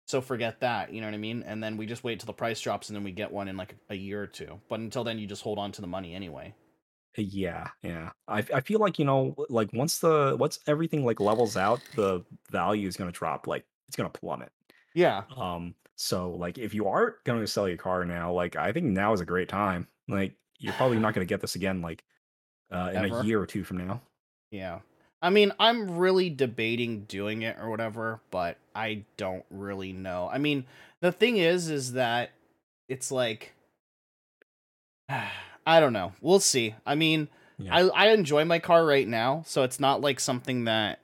So forget that, you know what I mean? And then we just wait till the price drops and then we get one in like a year or two. But until then, you just hold on to the money anyway. Yeah, yeah. I I feel like, you know, like once the once everything like levels out, the value is going to drop like it's going to plummet. Yeah. Um so like if you are going to sell your car now, like I think now is a great time. Like you're probably not going to get this again like uh in Ever. a year or two from now. Yeah. I mean, I'm really debating doing it or whatever, but I don't really know. I mean, the thing is is that it's like I don't know. We'll see. I mean, Yeah. I I enjoy my car right now, so it's not like something that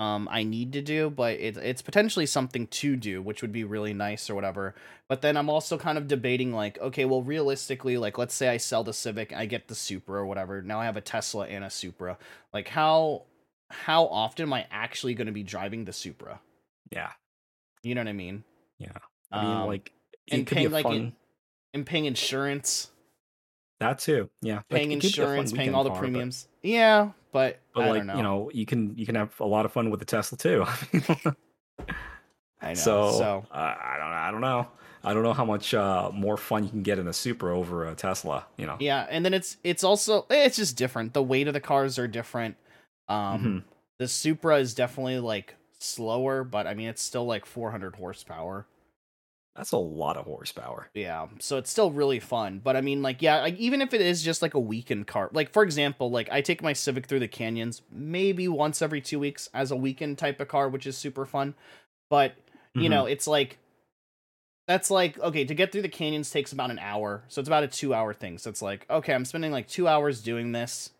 um I need to do, but it's it's potentially something to do, which would be really nice or whatever. But then I'm also kind of debating like, okay, well realistically, like let's say I sell the Civic, I get the Supra or whatever. Now I have a Tesla and a Supra. Like how how often am I actually going to be driving the Supra? yeah. You know what I mean? Yeah. I mean Um, like and it could be paying like in- and paying insurance, that too. Yeah. Paying it could be a fun insurance, paying all the car, but- premiums. Yeah, but, But, I like don't know. you know, you can you can have a lot of fun with the Tesla too. I know. so so uh, I don't I don't know. I don't know how much uh, more fun you can get in a Supra over a Tesla. You know. Yeah, and then it's it's also eh, it's just different. The weight of the cars are different. Um Mhm. the Supra is definitely like slower, but I mean it's still like 400 horsepower. That's a lot of horsepower. Yeah, so it's still really fun. But I mean like yeah, like even if it is just like a weekend car. Like for example, like I take my Civic through the canyons maybe once every 2 weeks as a weekend type of car, which is super fun. But, you Mhm. know, it's like that's like okay to get through the canyons takes about an hour so it's about a two hour thing so it's like okay i'm spending like two hours doing this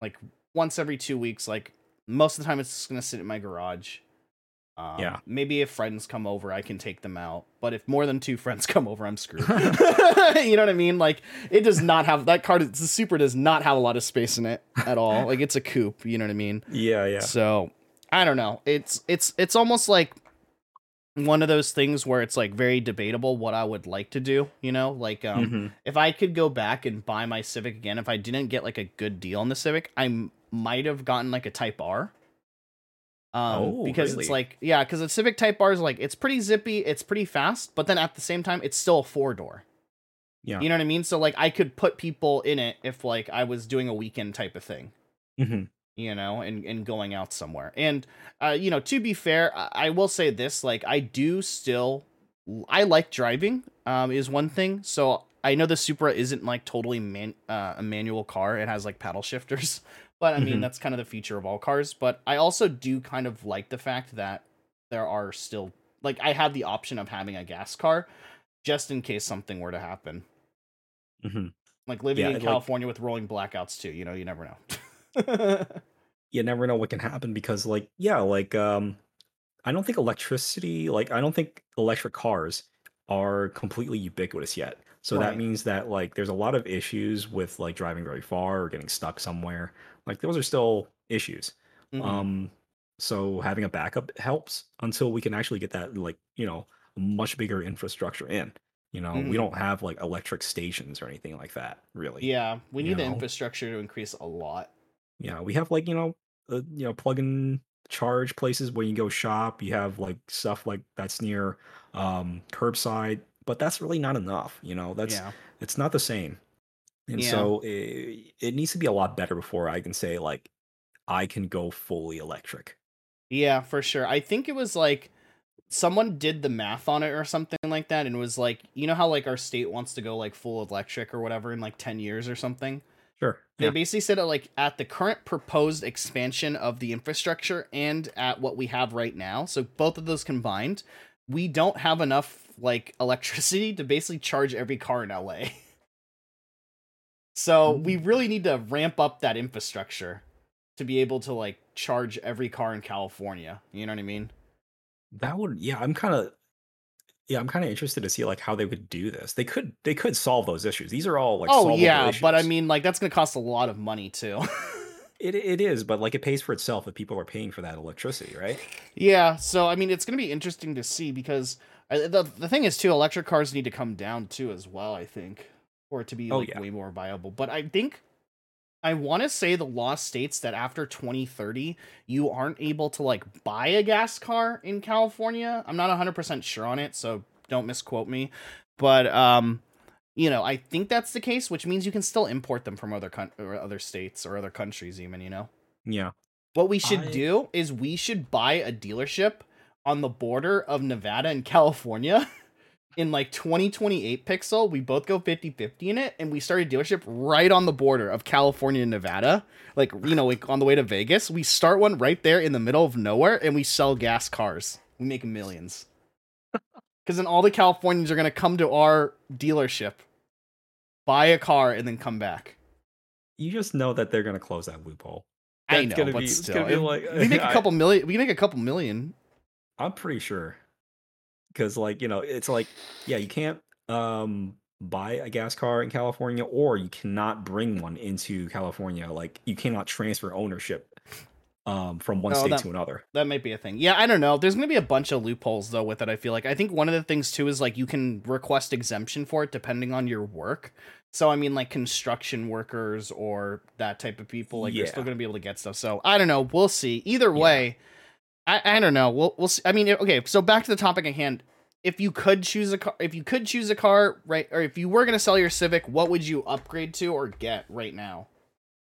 like once every two weeks like most of the time, it's just gonna sit in my garage. Um, Yeah. Maybe if friends come over, I can take them out. But if more than two friends come over, I'm screwed. you know what I mean? Like it does not have that car. The Supra does not have a lot of space in it at all. like it's a coupe. You know what I mean? Yeah, yeah. So I don't know. It's it's it's almost like one of those things where it's like very debatable what I would like to do. You know, like um, Mhm. if I could go back and buy my Civic again, if I didn't get like a good deal on the Civic, I might have gotten like a Type R. Um, Oh, because it's like yeah, because the Civic Type R is like it's pretty zippy, it's pretty fast, but then at the same time, it's still a four door. Yeah. You know what I mean? So like I could put people in it if like I was doing a weekend type of thing Mhm. you know, and, and going out somewhere. And, uh, you know, to be fair, I, I will say this, like, I do still, I like driving, um, is one thing. So I know the Supra isn't like totally man, uh, a manual car. It has like paddle shifters, but I mean, Mhm. that's kind of the feature of all cars. But I also do kind of like the fact that there are still, like, I have the option of having a gas car just in case something were to happen. Mhm. Like living Yeah, in like- California with rolling blackouts too, you know, you never know. you never know what can happen because like yeah like um i don't think electricity like i don't think electric cars are completely ubiquitous yet so Right. that means that like there's a lot of issues with like driving very far or getting stuck somewhere like those are still issues Mhm. um so having a backup helps until we can actually get that like you know much bigger infrastructure in you know Mhm. we don't have like electric stations or anything like that really Yeah, we you need the know? infrastructure to increase a lot. Yeah, we have like you know, uh, you know, plug in charge places where you go shop. You have like stuff like that's near um, curbside, but that's really not enough. You know, that's yeah. it's not the same, and Yeah. so it, it needs to be a lot better before I can say like I can go fully electric. Yeah, for sure. I think it was like someone did the math on it or something like that and was like, you know how like our state wants to go like full electric or whatever in like 10 years or something? Sure. They Yeah. basically said it like at the current proposed expansion of the infrastructure and at what we have right now. So both of those combined, we don't have enough like electricity to basically charge every car in LA. so mm. we really need to ramp up that infrastructure to be able to like charge every car in California. You know what I mean? That would yeah. I'm kind of yeah. I'm kind of interested to see like how they would do this. They could they could solve those issues. These are all like oh yeah, but I mean like that's going to cost a lot of money too. it it is, but like it pays for itself if people are paying for that electricity, right? Yeah, so I mean, it's going to be interesting to see because uh, the the thing is too, electric cars need to come down too as well. I think for it to be Oh, like yeah. way more viable. But I think I want to say the law states that after 2030, you aren't able to like buy a gas car in California. I'm not 100 percent sure on it, so don't misquote me. But um, you know, I think that's the case, which means you can still import them from other coun- or other states or other countries, even. You know. Yeah. What we should I- do is we should buy a dealership on the border of Nevada and California in like 2028 pixel. We both go 50-50 in it and we start a dealership right on the border of California and Nevada. Like, you know, like on the way to Vegas. We start one right there in the middle of nowhere and we sell gas cars. We make millions. Cuz then all the Californians are going to come to our dealership, buy a car and then come back. You just know that they're gonna close that loophole. I know, gonna but be- still, gonna be like- we make a couple million. We make a couple million. I'm pretty sure. Because like, you know, it's like, yeah, you can't um buy a gas car in California or you cannot bring one into California. Like you cannot transfer ownership um from one Oh, state that- to another. That might be a thing. Yeah, I don't know. There's going to be a bunch of loopholes though with it. I feel like I think one of the things too is like you can request exemption for it depending on your work. So I mean, like construction workers or that type of people, like you're still going to be able to get stuff. So I don't know. We'll see. Either Yeah. way, I I don't know. We'll we'll see. I mean, okay. So back to the topic at hand. If you could choose a car, if you could choose a car, right, or if you were going to sell your Civic, what would you upgrade to or get right now?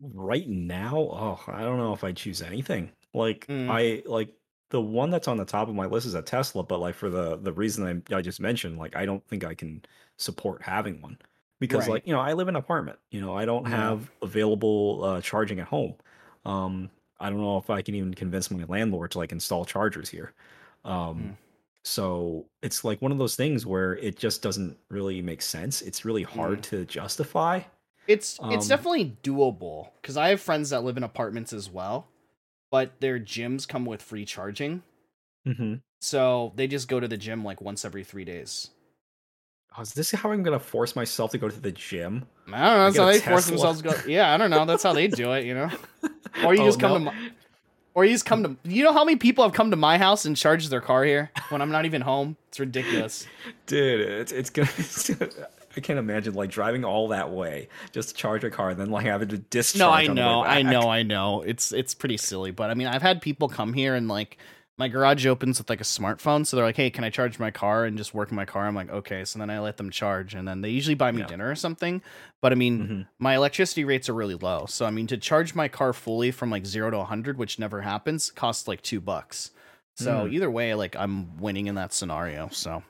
Right now, oh, I don't know if I choose anything. Like Mm. I like the one that's on the top of my list is a Tesla, but like for the the reason I, I just mentioned, like I don't think I can support having one because Right. like you know I live in an apartment. You know I don't Yeah. have available uh, charging at home. Um, I don't know if I can even convince my landlord to like install chargers here. Um, Mm. so it's like one of those things where it just doesn't really make sense. It's really hard to justify. It's it's Um, definitely doable because I have friends that live in apartments as well, but their gyms come with free charging. Mm-hmm. So they just go to the gym like once every three days. Oh, is this how I'm gonna force myself to go to the gym? I don't know. That's how they force themselves to go. Yeah, I don't know. That's how they do it, you know? Or you Oh, just come no. to my, or you just come to you know how many people have come to my house and charged their car here when I'm not even home? It's ridiculous. Dude, it's it's gonna. It's gonna I can't imagine like driving all that way just to charge a car and then like having to discharge. No, I on the way know, I know, I know. It's it's pretty silly, but I mean, I've had people come here and like my garage opens with like a smartphone, so they're like, "Hey, can I charge my car and just work in my car?" I'm like, "Okay." So then I let them charge, and then they usually buy me Yeah. dinner or something. But I mean, Mhm. my electricity rates are really low, so I mean, to charge my car fully from like zero to 100, which never happens, costs like two bucks. So Mm. either way, like I'm winning in that scenario. So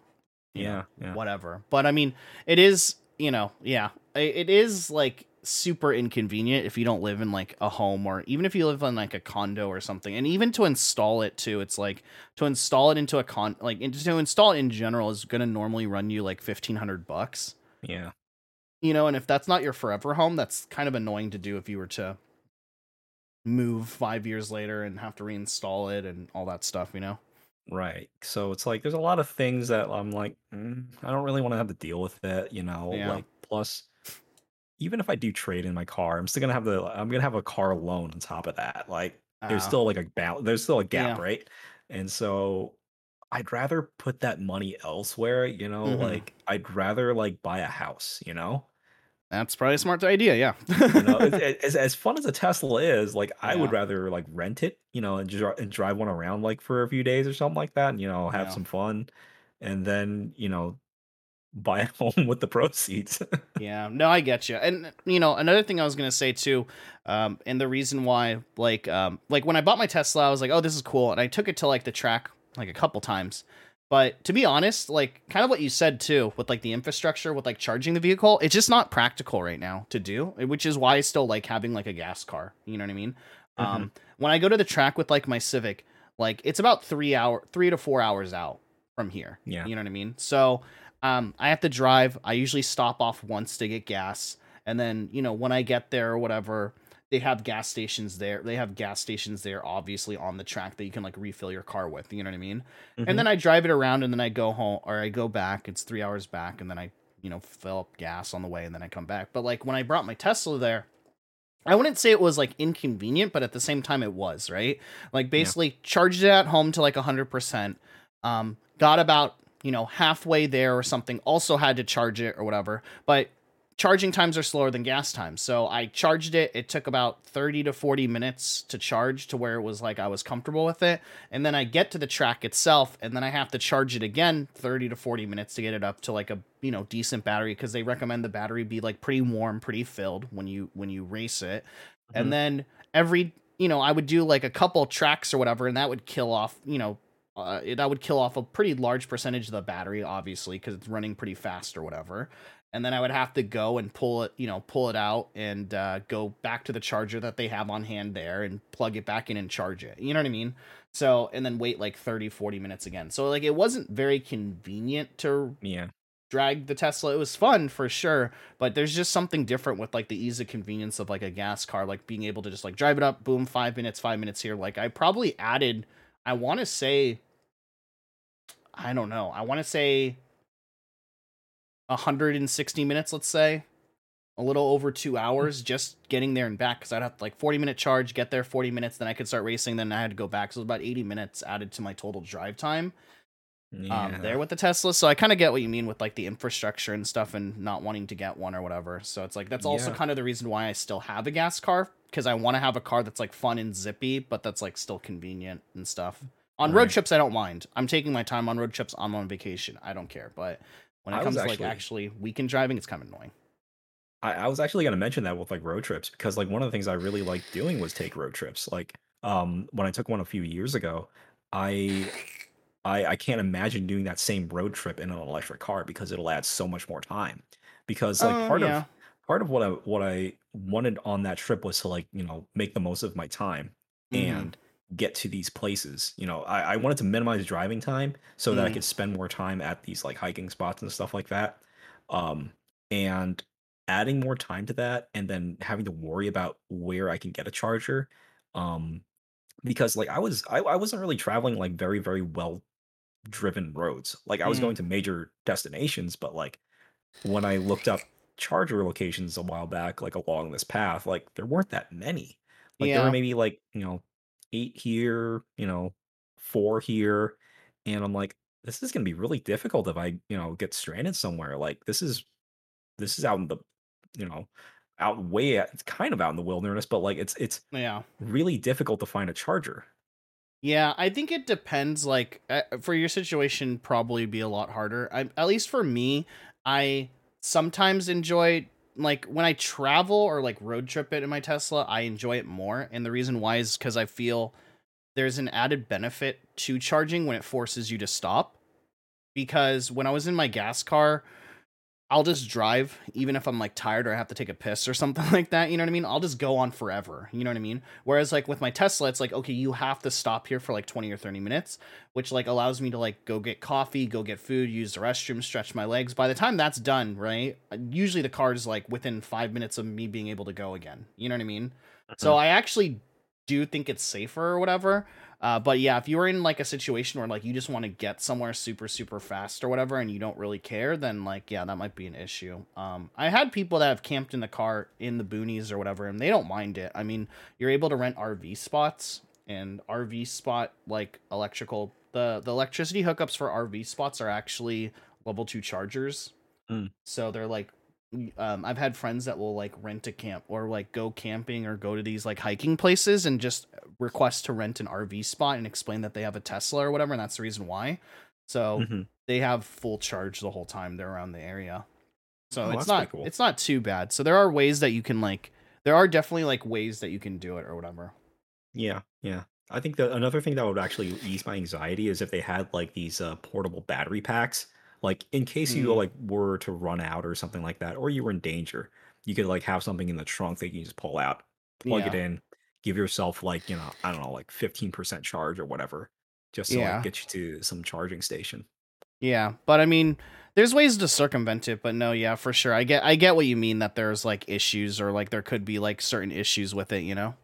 you know, Yeah, yeah. whatever. But I mean, it is, you know, yeah, it is like super inconvenient if you don't live in like a home or even if you live in like a condo or something. And even to install it too, it's like to install it into a con like to install it in general is going to normally run you like 1500 bucks. Yeah. You know, and if that's not your forever home, that's kind of annoying to do if you were to move 5 years later and have to reinstall it and all that stuff, you know. Right. So it's like there's a lot of things that I'm like, mm, I don't really want to have to deal with it, you know. Yeah. Like plus, even if I do trade in my car, I'm still gonna have the I'm gonna have a car loan on top of that. Like there's Uh, still like a balance. There's still a gap, Yeah. right? And so I'd rather put that money elsewhere. You know, Mhm. like I'd rather like buy a house. You know. That's probably a smart idea, yeah. you know, as, as, as fun as a Tesla is, like I would rather like rent it, you know, and, dri- and drive one around like for a few days or something like that, and you know, have Yeah. some fun, and then you know, buy a home with the proceeds. Yeah, no, I get you. And you know, another thing I was gonna say too, um, and the reason why, like, um, like when I bought my Tesla, I was like, oh, this is cool, and I took it to like the track like a couple times. But to be honest, like kind of what you said too, with like the infrastructure, with like charging the vehicle, it's just not practical right now to do. Which is why I still like having like a gas car. You know what I mean? Um, when I go to the track with like my Civic, like it's about three hour, three to four hours out from here. Yeah. You know what I mean? So um, I have to drive. I usually stop off once to get gas, and then you know when I get there or whatever, they have gas stations there. They have gas stations there, obviously on the track that you can like refill your car with. You know what I mean? Mhm. And then I drive it around, and then I go home or I go back. It's three hours back, and then I you know fill up gas on the way, and then I come back. But like when I brought my Tesla there. I wouldn't say it was like inconvenient, but at the same time it was, right? Like basically charged it at home to like 100%. Um got about, you know, halfway there or something. Also had to charge it or whatever. But charging times are slower than gas times. So I charged it. It took about 30 to 40 minutes to charge to where it was like I was comfortable with it. And then I get to the track itself and then I have to charge it again 30 to 40 minutes to get it up to like a, you know, decent battery because they recommend the battery be like pretty warm, pretty filled when you when you race it. Mhm. And then every, you know, I would do like a couple tracks or whatever and that would kill off, you know, uh, that would kill off a pretty large percentage of the battery, obviously, because it's running pretty fast or whatever. And then I would have to go and pull it, you know, pull it out and uh, go back to the charger that they have on hand there and plug it back in and charge it. You know what I mean? So, and then wait like 30, 40 minutes again. So, like, it wasn't very convenient to yeah, drag the Tesla. It was fun for sure, but there's just something different with like the ease of convenience of like a gas car, like being able to just like drive it up, boom, five minutes, five minutes here. Like I probably added, I want to say, I don't know, I want to say 160 minutes, let's say, a little over two hours just getting there and back because I'd have like 40 minute charge, get there 40 minutes, then I could start racing, then I had to go back. So it was about 80 minutes added to my total drive time yeah. um, there with the Tesla. So I kind of get what you mean with like the infrastructure and stuff and not wanting to get one or whatever. So it's like that's also Yeah. kind of the reason why I still have a gas car because I want to have a car that's like fun and zippy, but that's like still convenient and stuff. On road trips, I don't mind. I'm taking my time on road trips. I'm on vacation. I don't care. But when it I comes to like actually- actually weekend driving, it's kind of annoying. I, I was actually gonna mention that with like road trips because like one of the things I really liked doing was take road trips. Like um when I took one a few years ago, I I I can't imagine doing that same road trip in an electric car because it'll add so much more time. Because like Uh, part yeah. of part of what I what I wanted on that trip was to like, you know, make the most of my time Mhm. and get to these places. You know, I, I wanted to minimize driving time so that I Mhm. could spend more time at these like hiking spots and stuff like that. Um, and adding more time to that and then having to worry about where I can get a charger, um, because like I was I, I wasn't really traveling like very very well driven roads. Like I was Mm. going to major destinations, but like when I looked up charger locations a while back, like along this path, like there weren't that many. Like there were maybe like, you know, eight here, you know, four here. And I'm like, this is gonna be really difficult if I, you know, get stranded somewhere. Like this is this is out in the, you know, out way out- it's kind of out in the wilderness, but like it's it's Yeah. really difficult to find a charger. Yeah, I think it depends. Like uh, for your situation, probably be a lot harder. I, at least for me, I sometimes enjoy like when I travel or like road trip it in my Tesla. I enjoy it more, and the reason why is because I feel there's an added benefit to charging when it forces you to stop. Because when I was in my gas car, I'll just drive even if I'm like tired or I have to take a piss or something like that. You know what I mean? I'll just go on forever. You know what I mean? Whereas like with my Tesla, it's like, okay, you have to stop here for like 20 or 30 minutes, which like allows me to like go get coffee, go get food, use the restroom, stretch my legs. By the time that's done, right? Uh, usually the car is like within five minutes of me being able to go again. You know what I mean? So uh-huh. I actually do think it's safer or whatever. Uh, but yeah, if you're in like a situation where like you just want to get somewhere super super fast or whatever, and you don't really care, then like yeah, that might be an issue. Um, I had people that have camped in the car in the boonies or whatever, and they don't mind it. I mean, you're able to rent RV spots, and RV spot like electrical the the electricity hookups for RV spots are actually level two chargers. Mm. So they're like um, I've had friends that will like rent a camp or like go camping or go to these like hiking places and just request to rent an RV spot and explain that they have a Tesla or whatever, and that's the reason why. So Mhm. they have full charge the whole time they're around the area. So Oh, it's not cool. it's not too bad. So there are ways that you can like there are definitely like ways that you can do it or whatever. Yeah, yeah. I think that another thing that would actually ease my anxiety is if they had like these uh, portable battery packs. Like in case you Mm. like were to run out or something like that, or you were in danger, you could like have something in the trunk that you can just pull out, plug it in, give yourself like you know I don't know like fifteen percent charge or whatever, just to Yeah. like get you to some charging station. Yeah, but I mean, there's ways to circumvent it, but no, yeah, for sure. I get I get what you mean that there's like issues or like there could be like certain issues with it, you know.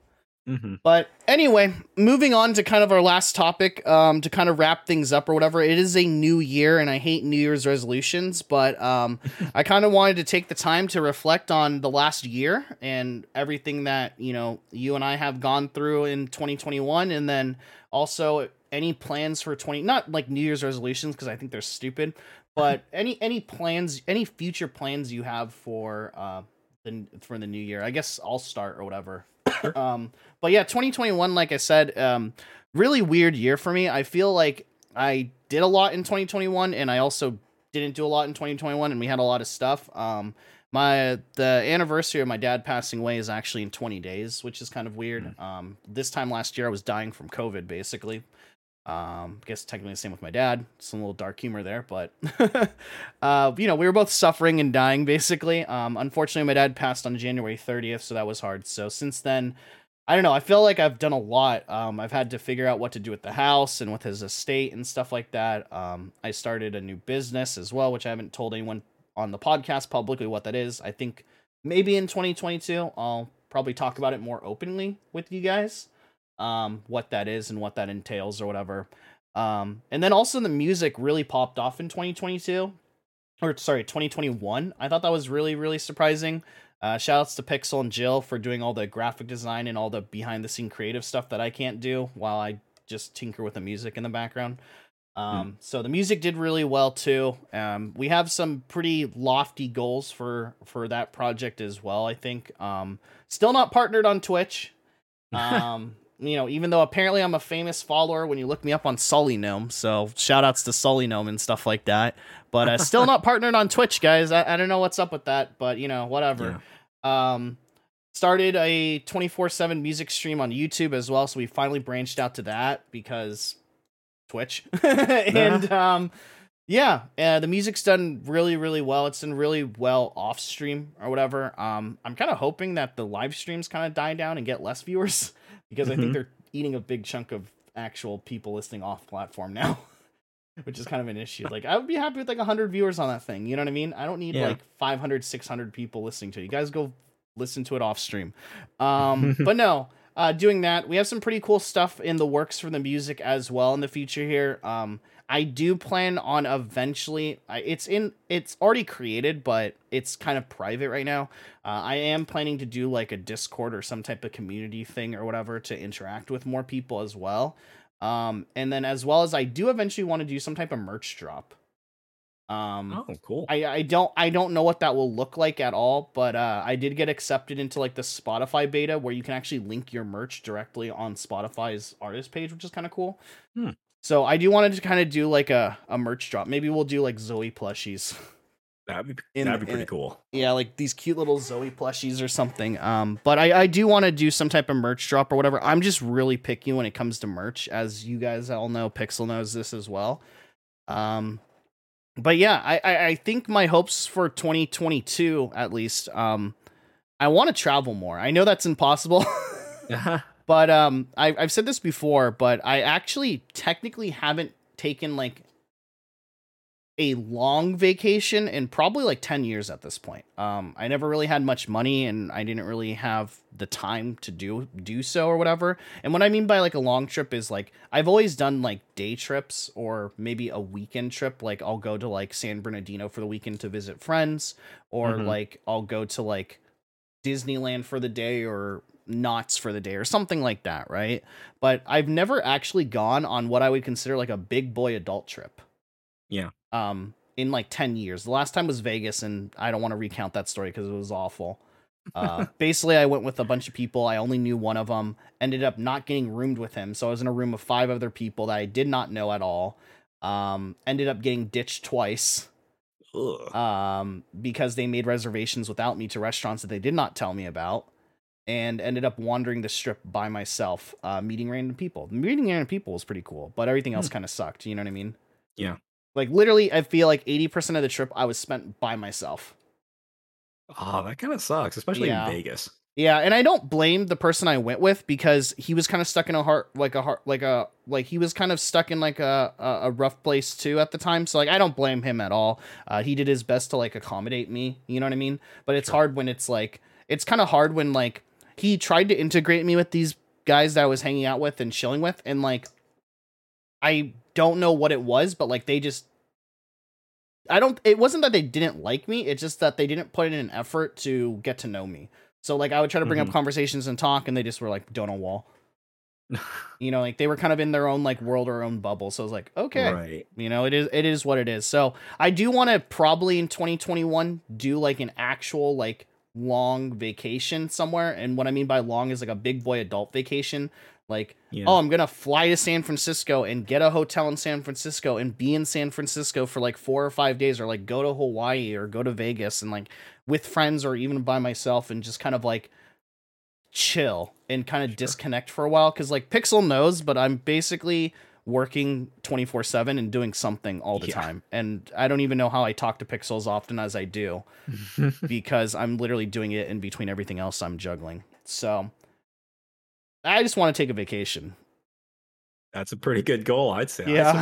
Mm-hmm. But anyway, moving on to kind of our last topic, um, to kind of wrap things up or whatever. It is a new year, and I hate New Year's resolutions, but um, I kind of wanted to take the time to reflect on the last year and everything that you know you and I have gone through in 2021, and then also any plans for 20 not like New Year's resolutions because I think they're stupid, but any any plans, any future plans you have for uh the for the new year. I guess I'll start or whatever. Um but yeah 2021 like i said um really weird year for me. I feel like i did a lot in 2021 and i also didn't do a lot in 2021 and we had a lot of stuff. Um my the anniversary of my dad passing away is actually in 20 days which is kind of weird. Um this time last year i was dying from covid basically um, I guess technically the same with my dad. Some little dark humor there, but uh, you know, we were both suffering and dying basically. Um, unfortunately, my dad passed on January 30th, so that was hard. So since then, I don't know. I feel like I've done a lot. Um, I've had to figure out what to do with the house and with his estate and stuff like that. Um, I started a new business as well, which I haven't told anyone on the podcast publicly what that is. I think maybe in 2022 I'll probably talk about it more openly with you guys um, what that is and what that entails or whatever. Um, and then also the music really popped off in 2022 or sorry, 2021. I thought that was really, really surprising. Uh, shout outs to Pixel and Jill for doing all the graphic design and all the behind the scene creative stuff that I can't do while I just tinker with the music in the background. Um, so the music did really well too. Um, we have some pretty lofty goals for for that project as well. I think. Um, still not partnered on Twitch. Um, you know, even though apparently I'm a famous follower when you look me up on SullyGnome. So shout outs to SullyGnome and stuff like that. But uh, still not partnered on Twitch, guys. I, I don't know what's up with that, but you know, whatever. Um, started a 24 7 music stream on YouTube as well. So we finally branched out to that because Twitch. and um, yeah, uh, the music's done really, really well. It's done really well off stream or whatever. Um, I'm kind of hoping that the live streams kind of die down and get less viewers because I think Mhm. they're eating a big chunk of actual people listening off platform now. Which is kind of an issue. Like, I would be happy with like 100 viewers on that thing. You know what I mean? I don't need Yeah. like 500, 600 people listening to it. You guys go listen to it off stream. Um, but no, uh, doing that. We have some pretty cool stuff in the works for the music as well in the future here. Um, I do plan on eventually. It's in. It's already created, but it's kind of private right now. Uh, I am planning to do like a Discord or some type of community thing or whatever to interact with more people as well. Um, and then as well as I do eventually want to do some type of merch drop. Um, oh, cool. I, I don't I don't know what that will look like at all, but uh, I did get accepted into like the Spotify beta where you can actually link your merch directly on Spotify's artist page, which is kind of cool. Hmm. So I do want to kind of do like a, a merch drop. Maybe we'll do like Zoe plushies. That'd be In- that'd be in- pretty cool. Yeah, like these cute little Zoe plushies or something. Um, but I, I do want to do some type of merch drop or whatever. I'm just really picky when it comes to merch, as you guys all know. Pixel knows this as well. Um, but yeah, I, I, I think my hopes for 2022 at least. Um, I want to travel more. I know that's impossible. But um, I, I've said this before, but I actually technically haven't taken like a long vacation in probably like 10 years at this point. Um, I never really had much money and I didn't really have the time to do do so or whatever. And what I mean by like a long trip is like I've always done like day trips or maybe a weekend trip. Like I'll go to like San Bernardino for the weekend to visit friends, or Mhm. like I'll go to like Disneyland for the day or Knott's for the day or something like that, right? But I've never actually gone on what I would consider like a big boy adult trip. Yeah. Um, in like 10 years. The last time was Vegas, and I don't want to recount that story because it was awful. Uh, basically, I went with a bunch of people. I only knew one of them. Ended up not getting roomed with him, so I was in a room of five other people that I did not know at all. Um, ended up getting ditched twice Ugh. um, because they made reservations without me to restaurants that they did not tell me about, and ended up wandering the strip by myself, uh, meeting random people. Meeting random people was pretty cool, but everything else kind of sucked. You know what I mean? Yeah. Like literally, I feel like eighty percent of the trip I was spent by myself. Oh, that kind of sucks, especially Yeah. in Vegas. Yeah, and I don't blame the person I went with because he was kind of stuck in a heart, like a heart, like a like he was kind of stuck in like a a, a rough place too at the time. So like I don't blame him at all. Uh, he did his best to like accommodate me. You know what I mean? But it's Sure. hard when it's like it's kind of hard when like he tried to integrate me with these guys that I was hanging out with and chilling with, and like I don't know what it was, but like they just. I don't. It wasn't that they didn't like me. It's just that they didn't put in an effort to get to know me. So like I would try to bring up Mhm. conversations and talk, and they just were like don't a wall. You know, like they were kind of in their own like world or own bubble. So I was like, okay, Right. you know, it is it is what it is. So I do want to probably in 2021 do like an actual like long vacation somewhere. And what I mean by long is like a big boy adult vacation. Like, Yeah. oh, I'm gonna fly to San Francisco and get a hotel in San Francisco and be in San Francisco for like four or five days, or like go to Hawaii or go to Vegas and like with friends or even by myself and just kind of like chill and kind of Sure. disconnect for a while. Cause like Pixel knows, but I'm basically working 24 7 and doing something all the Yeah. time. And I don't even know how I talk to Pixel as often as I do because I'm literally doing it in between everything else I'm juggling. So I just want to take a vacation. That's a pretty good goal, I'd say. Yeah.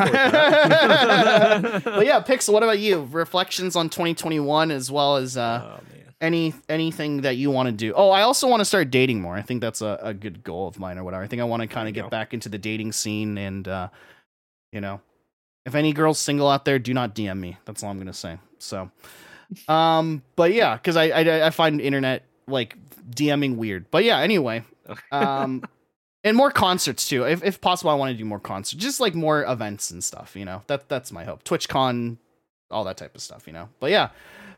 but yeah, Pixel, what about you? Reflections on 2021 as well as uh, oh. Any anything that you want to do. Oh, I also want to start dating more. I think that's a, a good goal of mine or whatever. I think I want to kind of get go. back into the dating scene and uh, you know, if any girls single out there, do not DM me. That's all I'm gonna say. So, um, but yeah, because I, I I find internet like DMing weird. But yeah, anyway, um, and more concerts too. If if possible, I want to do more concerts, just like more events and stuff. You know, that that's my hope. TwitchCon, all that type of stuff. You know, but yeah.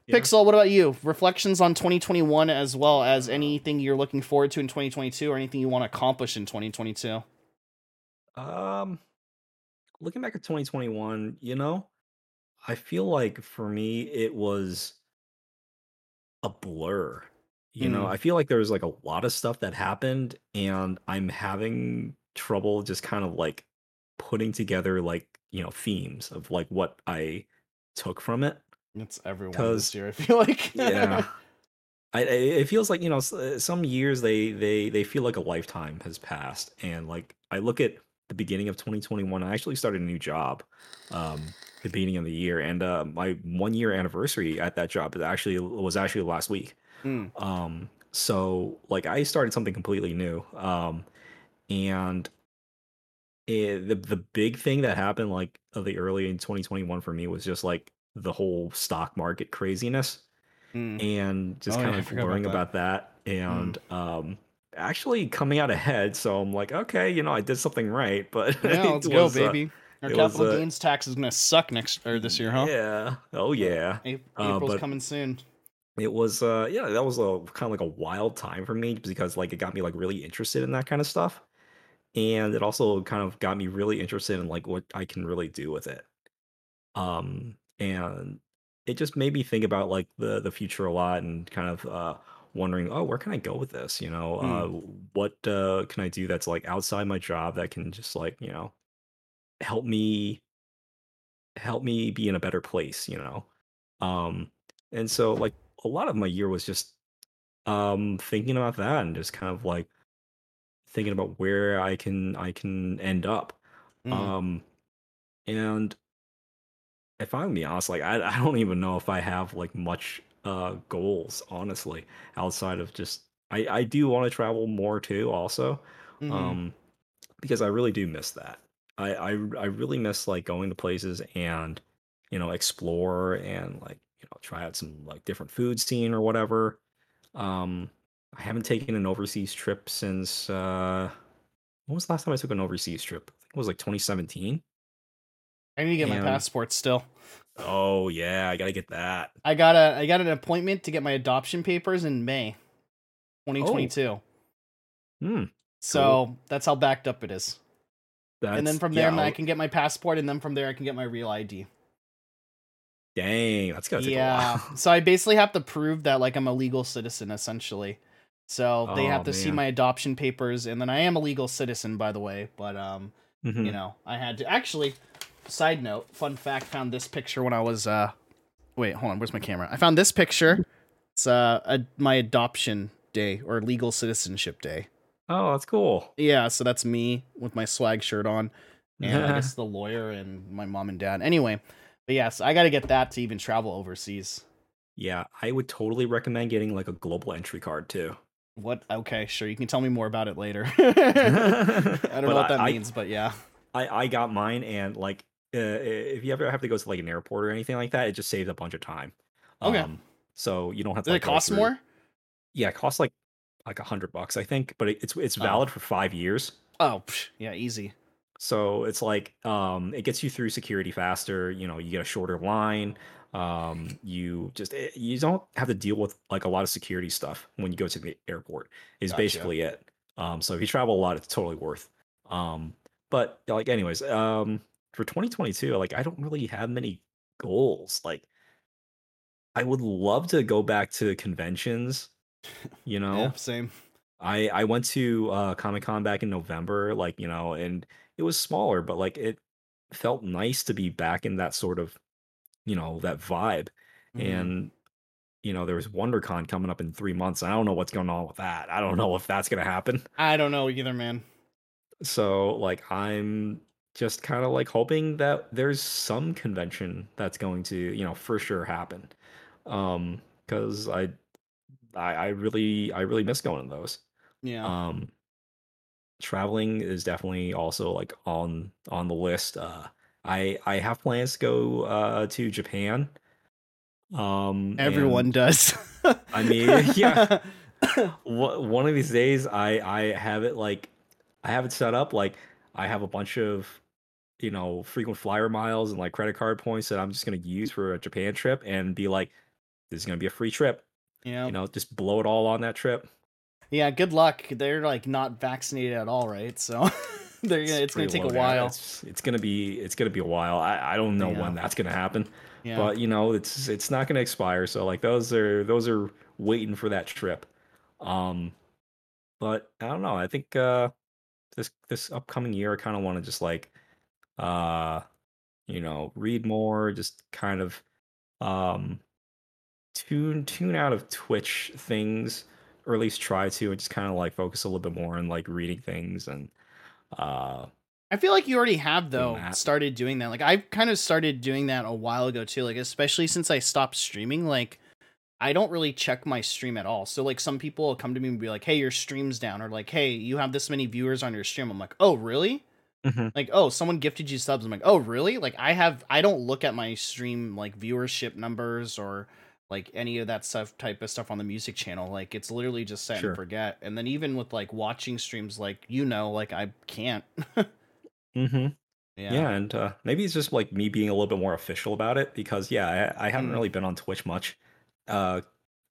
Yeah. Pixel, what about you? Reflections on 2021 as well as anything you're looking forward to in 2022 or anything you want to accomplish in 2022? Um, looking back at 2021, you know, I feel like for me it was a blur. You know, Mm. I feel like there was like a lot of stuff that happened, and I'm having trouble just kind of like putting together like you know themes of like what I took from it. It's everyone this year, I feel like. Yeah. I, it feels like you know uh, some years they they they feel like a lifetime has passed and like I look at the beginning of 2021 I actually started a new job um the beginning of the year and uh my one year anniversary at that job is actually was actually last week Mm. um So like I started something completely new. Um, and it, the the big thing that happened like of the early in 2021 for me was just like the whole stock market craziness Mm. and just Oh, kind yeah, of forgot about that. about that and um actually coming out ahead so i'm like okay you know i did something right but Yeah, let's go, uh, baby. Our was, capital uh, gains tax is gonna suck next or this year, huh? yeah oh yeah Uh, April's but- coming soon. it was uh yeah that was a kind of like a wild time for me because like it got me like really interested in that kind of stuff and it also kind of got me really interested in like what i can really do with it um and it just made me think about like the the future a lot and kind of uh wondering oh where can i go with this you know Hmm. uh what uh can i do that's like outside my job that can just like you know help me help me be in a better place you know um and so like a lot of my year was just um thinking about that and just kind of like thinking about where i can i can end up Mm. um and if i'm be honest like I, I don't even know if i have like much uh goals honestly outside of just i i do want to travel more too also Mhm. um because i really do miss that. I, I i really miss like going to places and you know explore and like you know try out some like different food scene or whatever. Um i haven't taken an overseas trip since uh when was the last time i took an overseas trip? I think it was like 2017 I need to get my passport still. oh yeah i gotta get that I got a I got an appointment to get my adoption papers in May, 2022. hmm So that's how backed up it is. that's, and then from there, I I'll- can get my passport, and then from there, I can get my real ID. dang that's gonna take Yeah. a while so I basically have to prove that like I'm a legal citizen, essentially. So they have Oh, to see my adoption papers, and then I am a legal citizen, by the way. But um, Mhm. you know, I had to actually. Side note, fun fact: found this picture when I was uh, wait, hold on, where's my camera? I found this picture. It's uh, a, my adoption day or legal citizenship day. oh that's cool Yeah, so that's me with my swag shirt on, and I guess the lawyer and my mom and dad. Anyway, but yes, I got to get that to even travel overseas. yeah i would totally recommend getting like a global entry card too What? Okay, sure. You can tell me more about it later. I don't But know what that I- means, but yeah. I I got mine, and like, uh, if you ever have to go to like an airport or anything like that, it just saves a bunch of time. Okay. Um, so you don't have to. Does like, it cost more? Yeah, it costs like like a hundred bucks, I think, but it, it's it's Oh. valid for five years. Oh, psh, yeah, easy. So it's like um, it gets you through security faster. You know, you get a shorter line. Um, you just eh, you don't have to deal with like a lot of security stuff when you go to the airport. Is Gotcha. basically it. Um, so if you travel a lot, it's totally worth. Um, but like, anyways, um, for 2022, like I don't really have many goals. Like, I would love to go back to conventions. You know, Yeah, same. I I went to uh Comic Con back in November, like, you know, and it was smaller, but like it felt nice to be back in that sort of, you know, that vibe. Mhm. And you know, there was WonderCon coming up in three months. I don't know what's going on with that. I don't know if that's gonna happen. I don't know either, man. So like I'm just kind of like hoping that there's some convention that's going to, you know, for sure happen. Um, because I I I really I really miss going to those. Yeah. um traveling is definitely also like on on the list uh i i have plans to go uh to japan um Everyone does. I mean, yeah. one of these days i i have it like i have it set up like i have a bunch of you know frequent flyer miles and like credit card points that i'm just going to use for a japan trip and be like this is going to be a free trip yeah. you know just blow it all on that trip Yeah, good luck. They're like not vaccinated at all, right? So they're gonna, it's, gonna take a while. It's, it's gonna be it's gonna be a while. I, I don't know Yeah. when that's gonna happen, Yeah. but you know it's it's not gonna expire. So like those are those are waiting for that trip. Um, but I don't know. I think uh this this upcoming year, I kind of want to just like uh you know read more, just kind of um tune tune out of Twitch things, or at least try to, and just kind of like focus a little bit more on like reading things and uh I feel like you already have though that. started doing that. Like I kind of started doing that a while ago too. Like especially since I stopped streaming. Like I don't really check my stream at all. So like some people will come to me and be like, "Hey, your stream's down," or like, "Hey, you have this many viewers on your stream." I'm like, "Oh, really?" Mhm. Like, "Oh, someone gifted you subs." I'm like, "Oh, really?" Like I have I don't look at my stream like viewership numbers or like any of that stuff type of stuff on the music channel. Like it's literally just set Sure. and forget. And then even with like watching streams like you know, like I can't. mm-hmm. yeah. Yeah, and uh, maybe it's just like me being a little bit more official about it because yeah, I, I haven't Mm. really been on Twitch much, uh,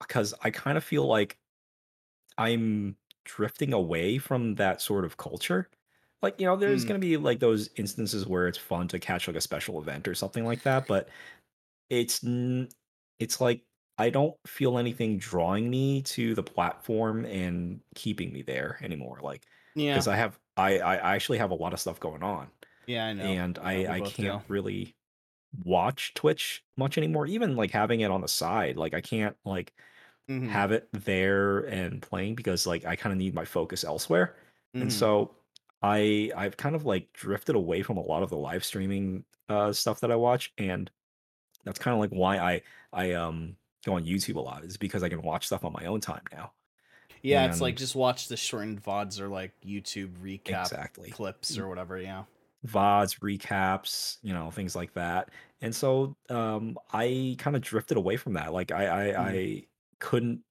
because I kind of feel like I'm drifting away from that sort of culture. Like, you know, there's Mm. gonna be like those instances where it's fun to catch like a special event or something like that, but it's it's like I don't feel anything drawing me to the platform and keeping me there anymore. Like, Yeah. because I have I I actually have a lot of stuff going on Yeah, I know. and we I I can't really watch Twitch much anymore. Even like having it on the side, like I can't like Mhm. have it there and playing because like I kind of need my focus elsewhere. And Mhm. so I I've kind of like drifted away from a lot of the live streaming uh stuff that I watch and that's kind of like why I I um go on YouTube a lot is because I can watch stuff on my own time now. Yeah, it's like just watch the shortened VODs or like YouTube recap exactly. clips or whatever. Yeah. VODs, recaps, you know, things like that. And so um I kind of drifted away from that. Like I I, Mm. I couldn't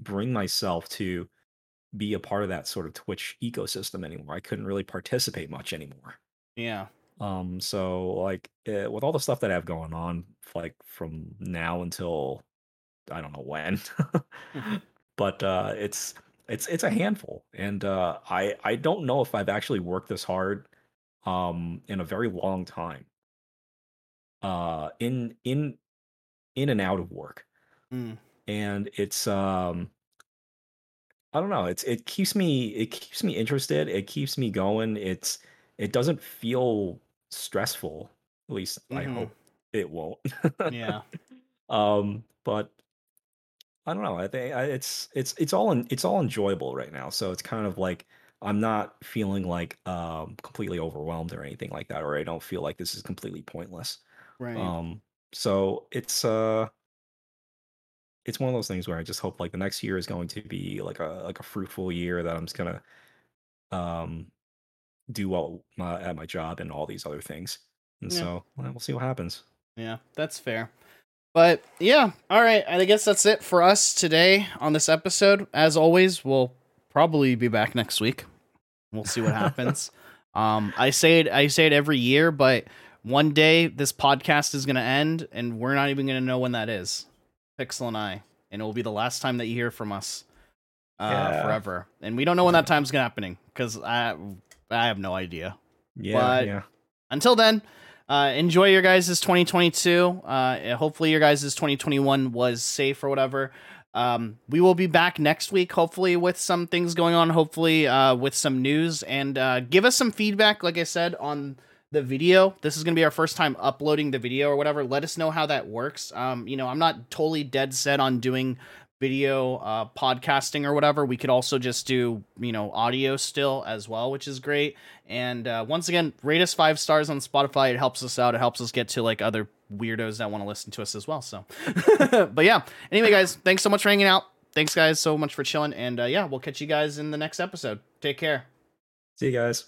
bring myself to be a part of that sort of Twitch ecosystem anymore. I couldn't really participate much anymore. Yeah. Um so like uh, with all the stuff that I have going on like from now until I don't know when. but uh it's it's it's a handful and uh I I don't know if I've actually worked this hard um in a very long time. Uh in in in and out of work. Mm. And it's um I don't know, it's it keeps me it keeps me interested, it keeps me going. It's it doesn't feel stressful. At least I Mhm. hope it won't. Yeah. um but I don't know. I think it's it's it's all in, it's all enjoyable right now. So it's kind of like I'm not feeling like um completely overwhelmed or anything like that, or I don't feel like this is completely pointless. Right. Um, so it's uh it's one of those things where I just hope like the next year is going to be like a like a fruitful year that I'm just gonna um do well uh, at my job and all these other things. And Yeah. so well, we'll see what happens. Yeah, that's fair. But yeah, all right. I guess that's it for us today on this episode. As always, we'll probably be back next week. We'll see what happens. um, I say it. I say it every year, but one day this podcast is going to end, and we're not even going to know when that is. Pixel and I, and it will be the last time that you hear from us uh, Yeah. forever. And we don't know when that time's to happening because I I have no idea Yeah, But- yeah. until then, uh, enjoy your guys' 2022. Uh, hopefully, your guys' 2021 was safe or whatever. Um, we will be back next week, hopefully, with some things going on, hopefully, uh, with some news. And uh, give us some feedback, like I said, on the video. This is going to be our first time uploading the video or whatever. Let us know how that works. Um, you know, I'm not totally dead set on doing video uh, podcasting or whatever. We could also just do, you know, audio still as well, which is great. And uh, once again, rate us five stars on Spotify. It helps us out. It helps us get to like other weirdos that want to listen to us as well. So, but yeah. Anyway, guys, thanks so much for hanging out. Thanks, guys, so much for chilling. And uh, yeah, we'll catch you guys in the next episode. Take care. See you guys.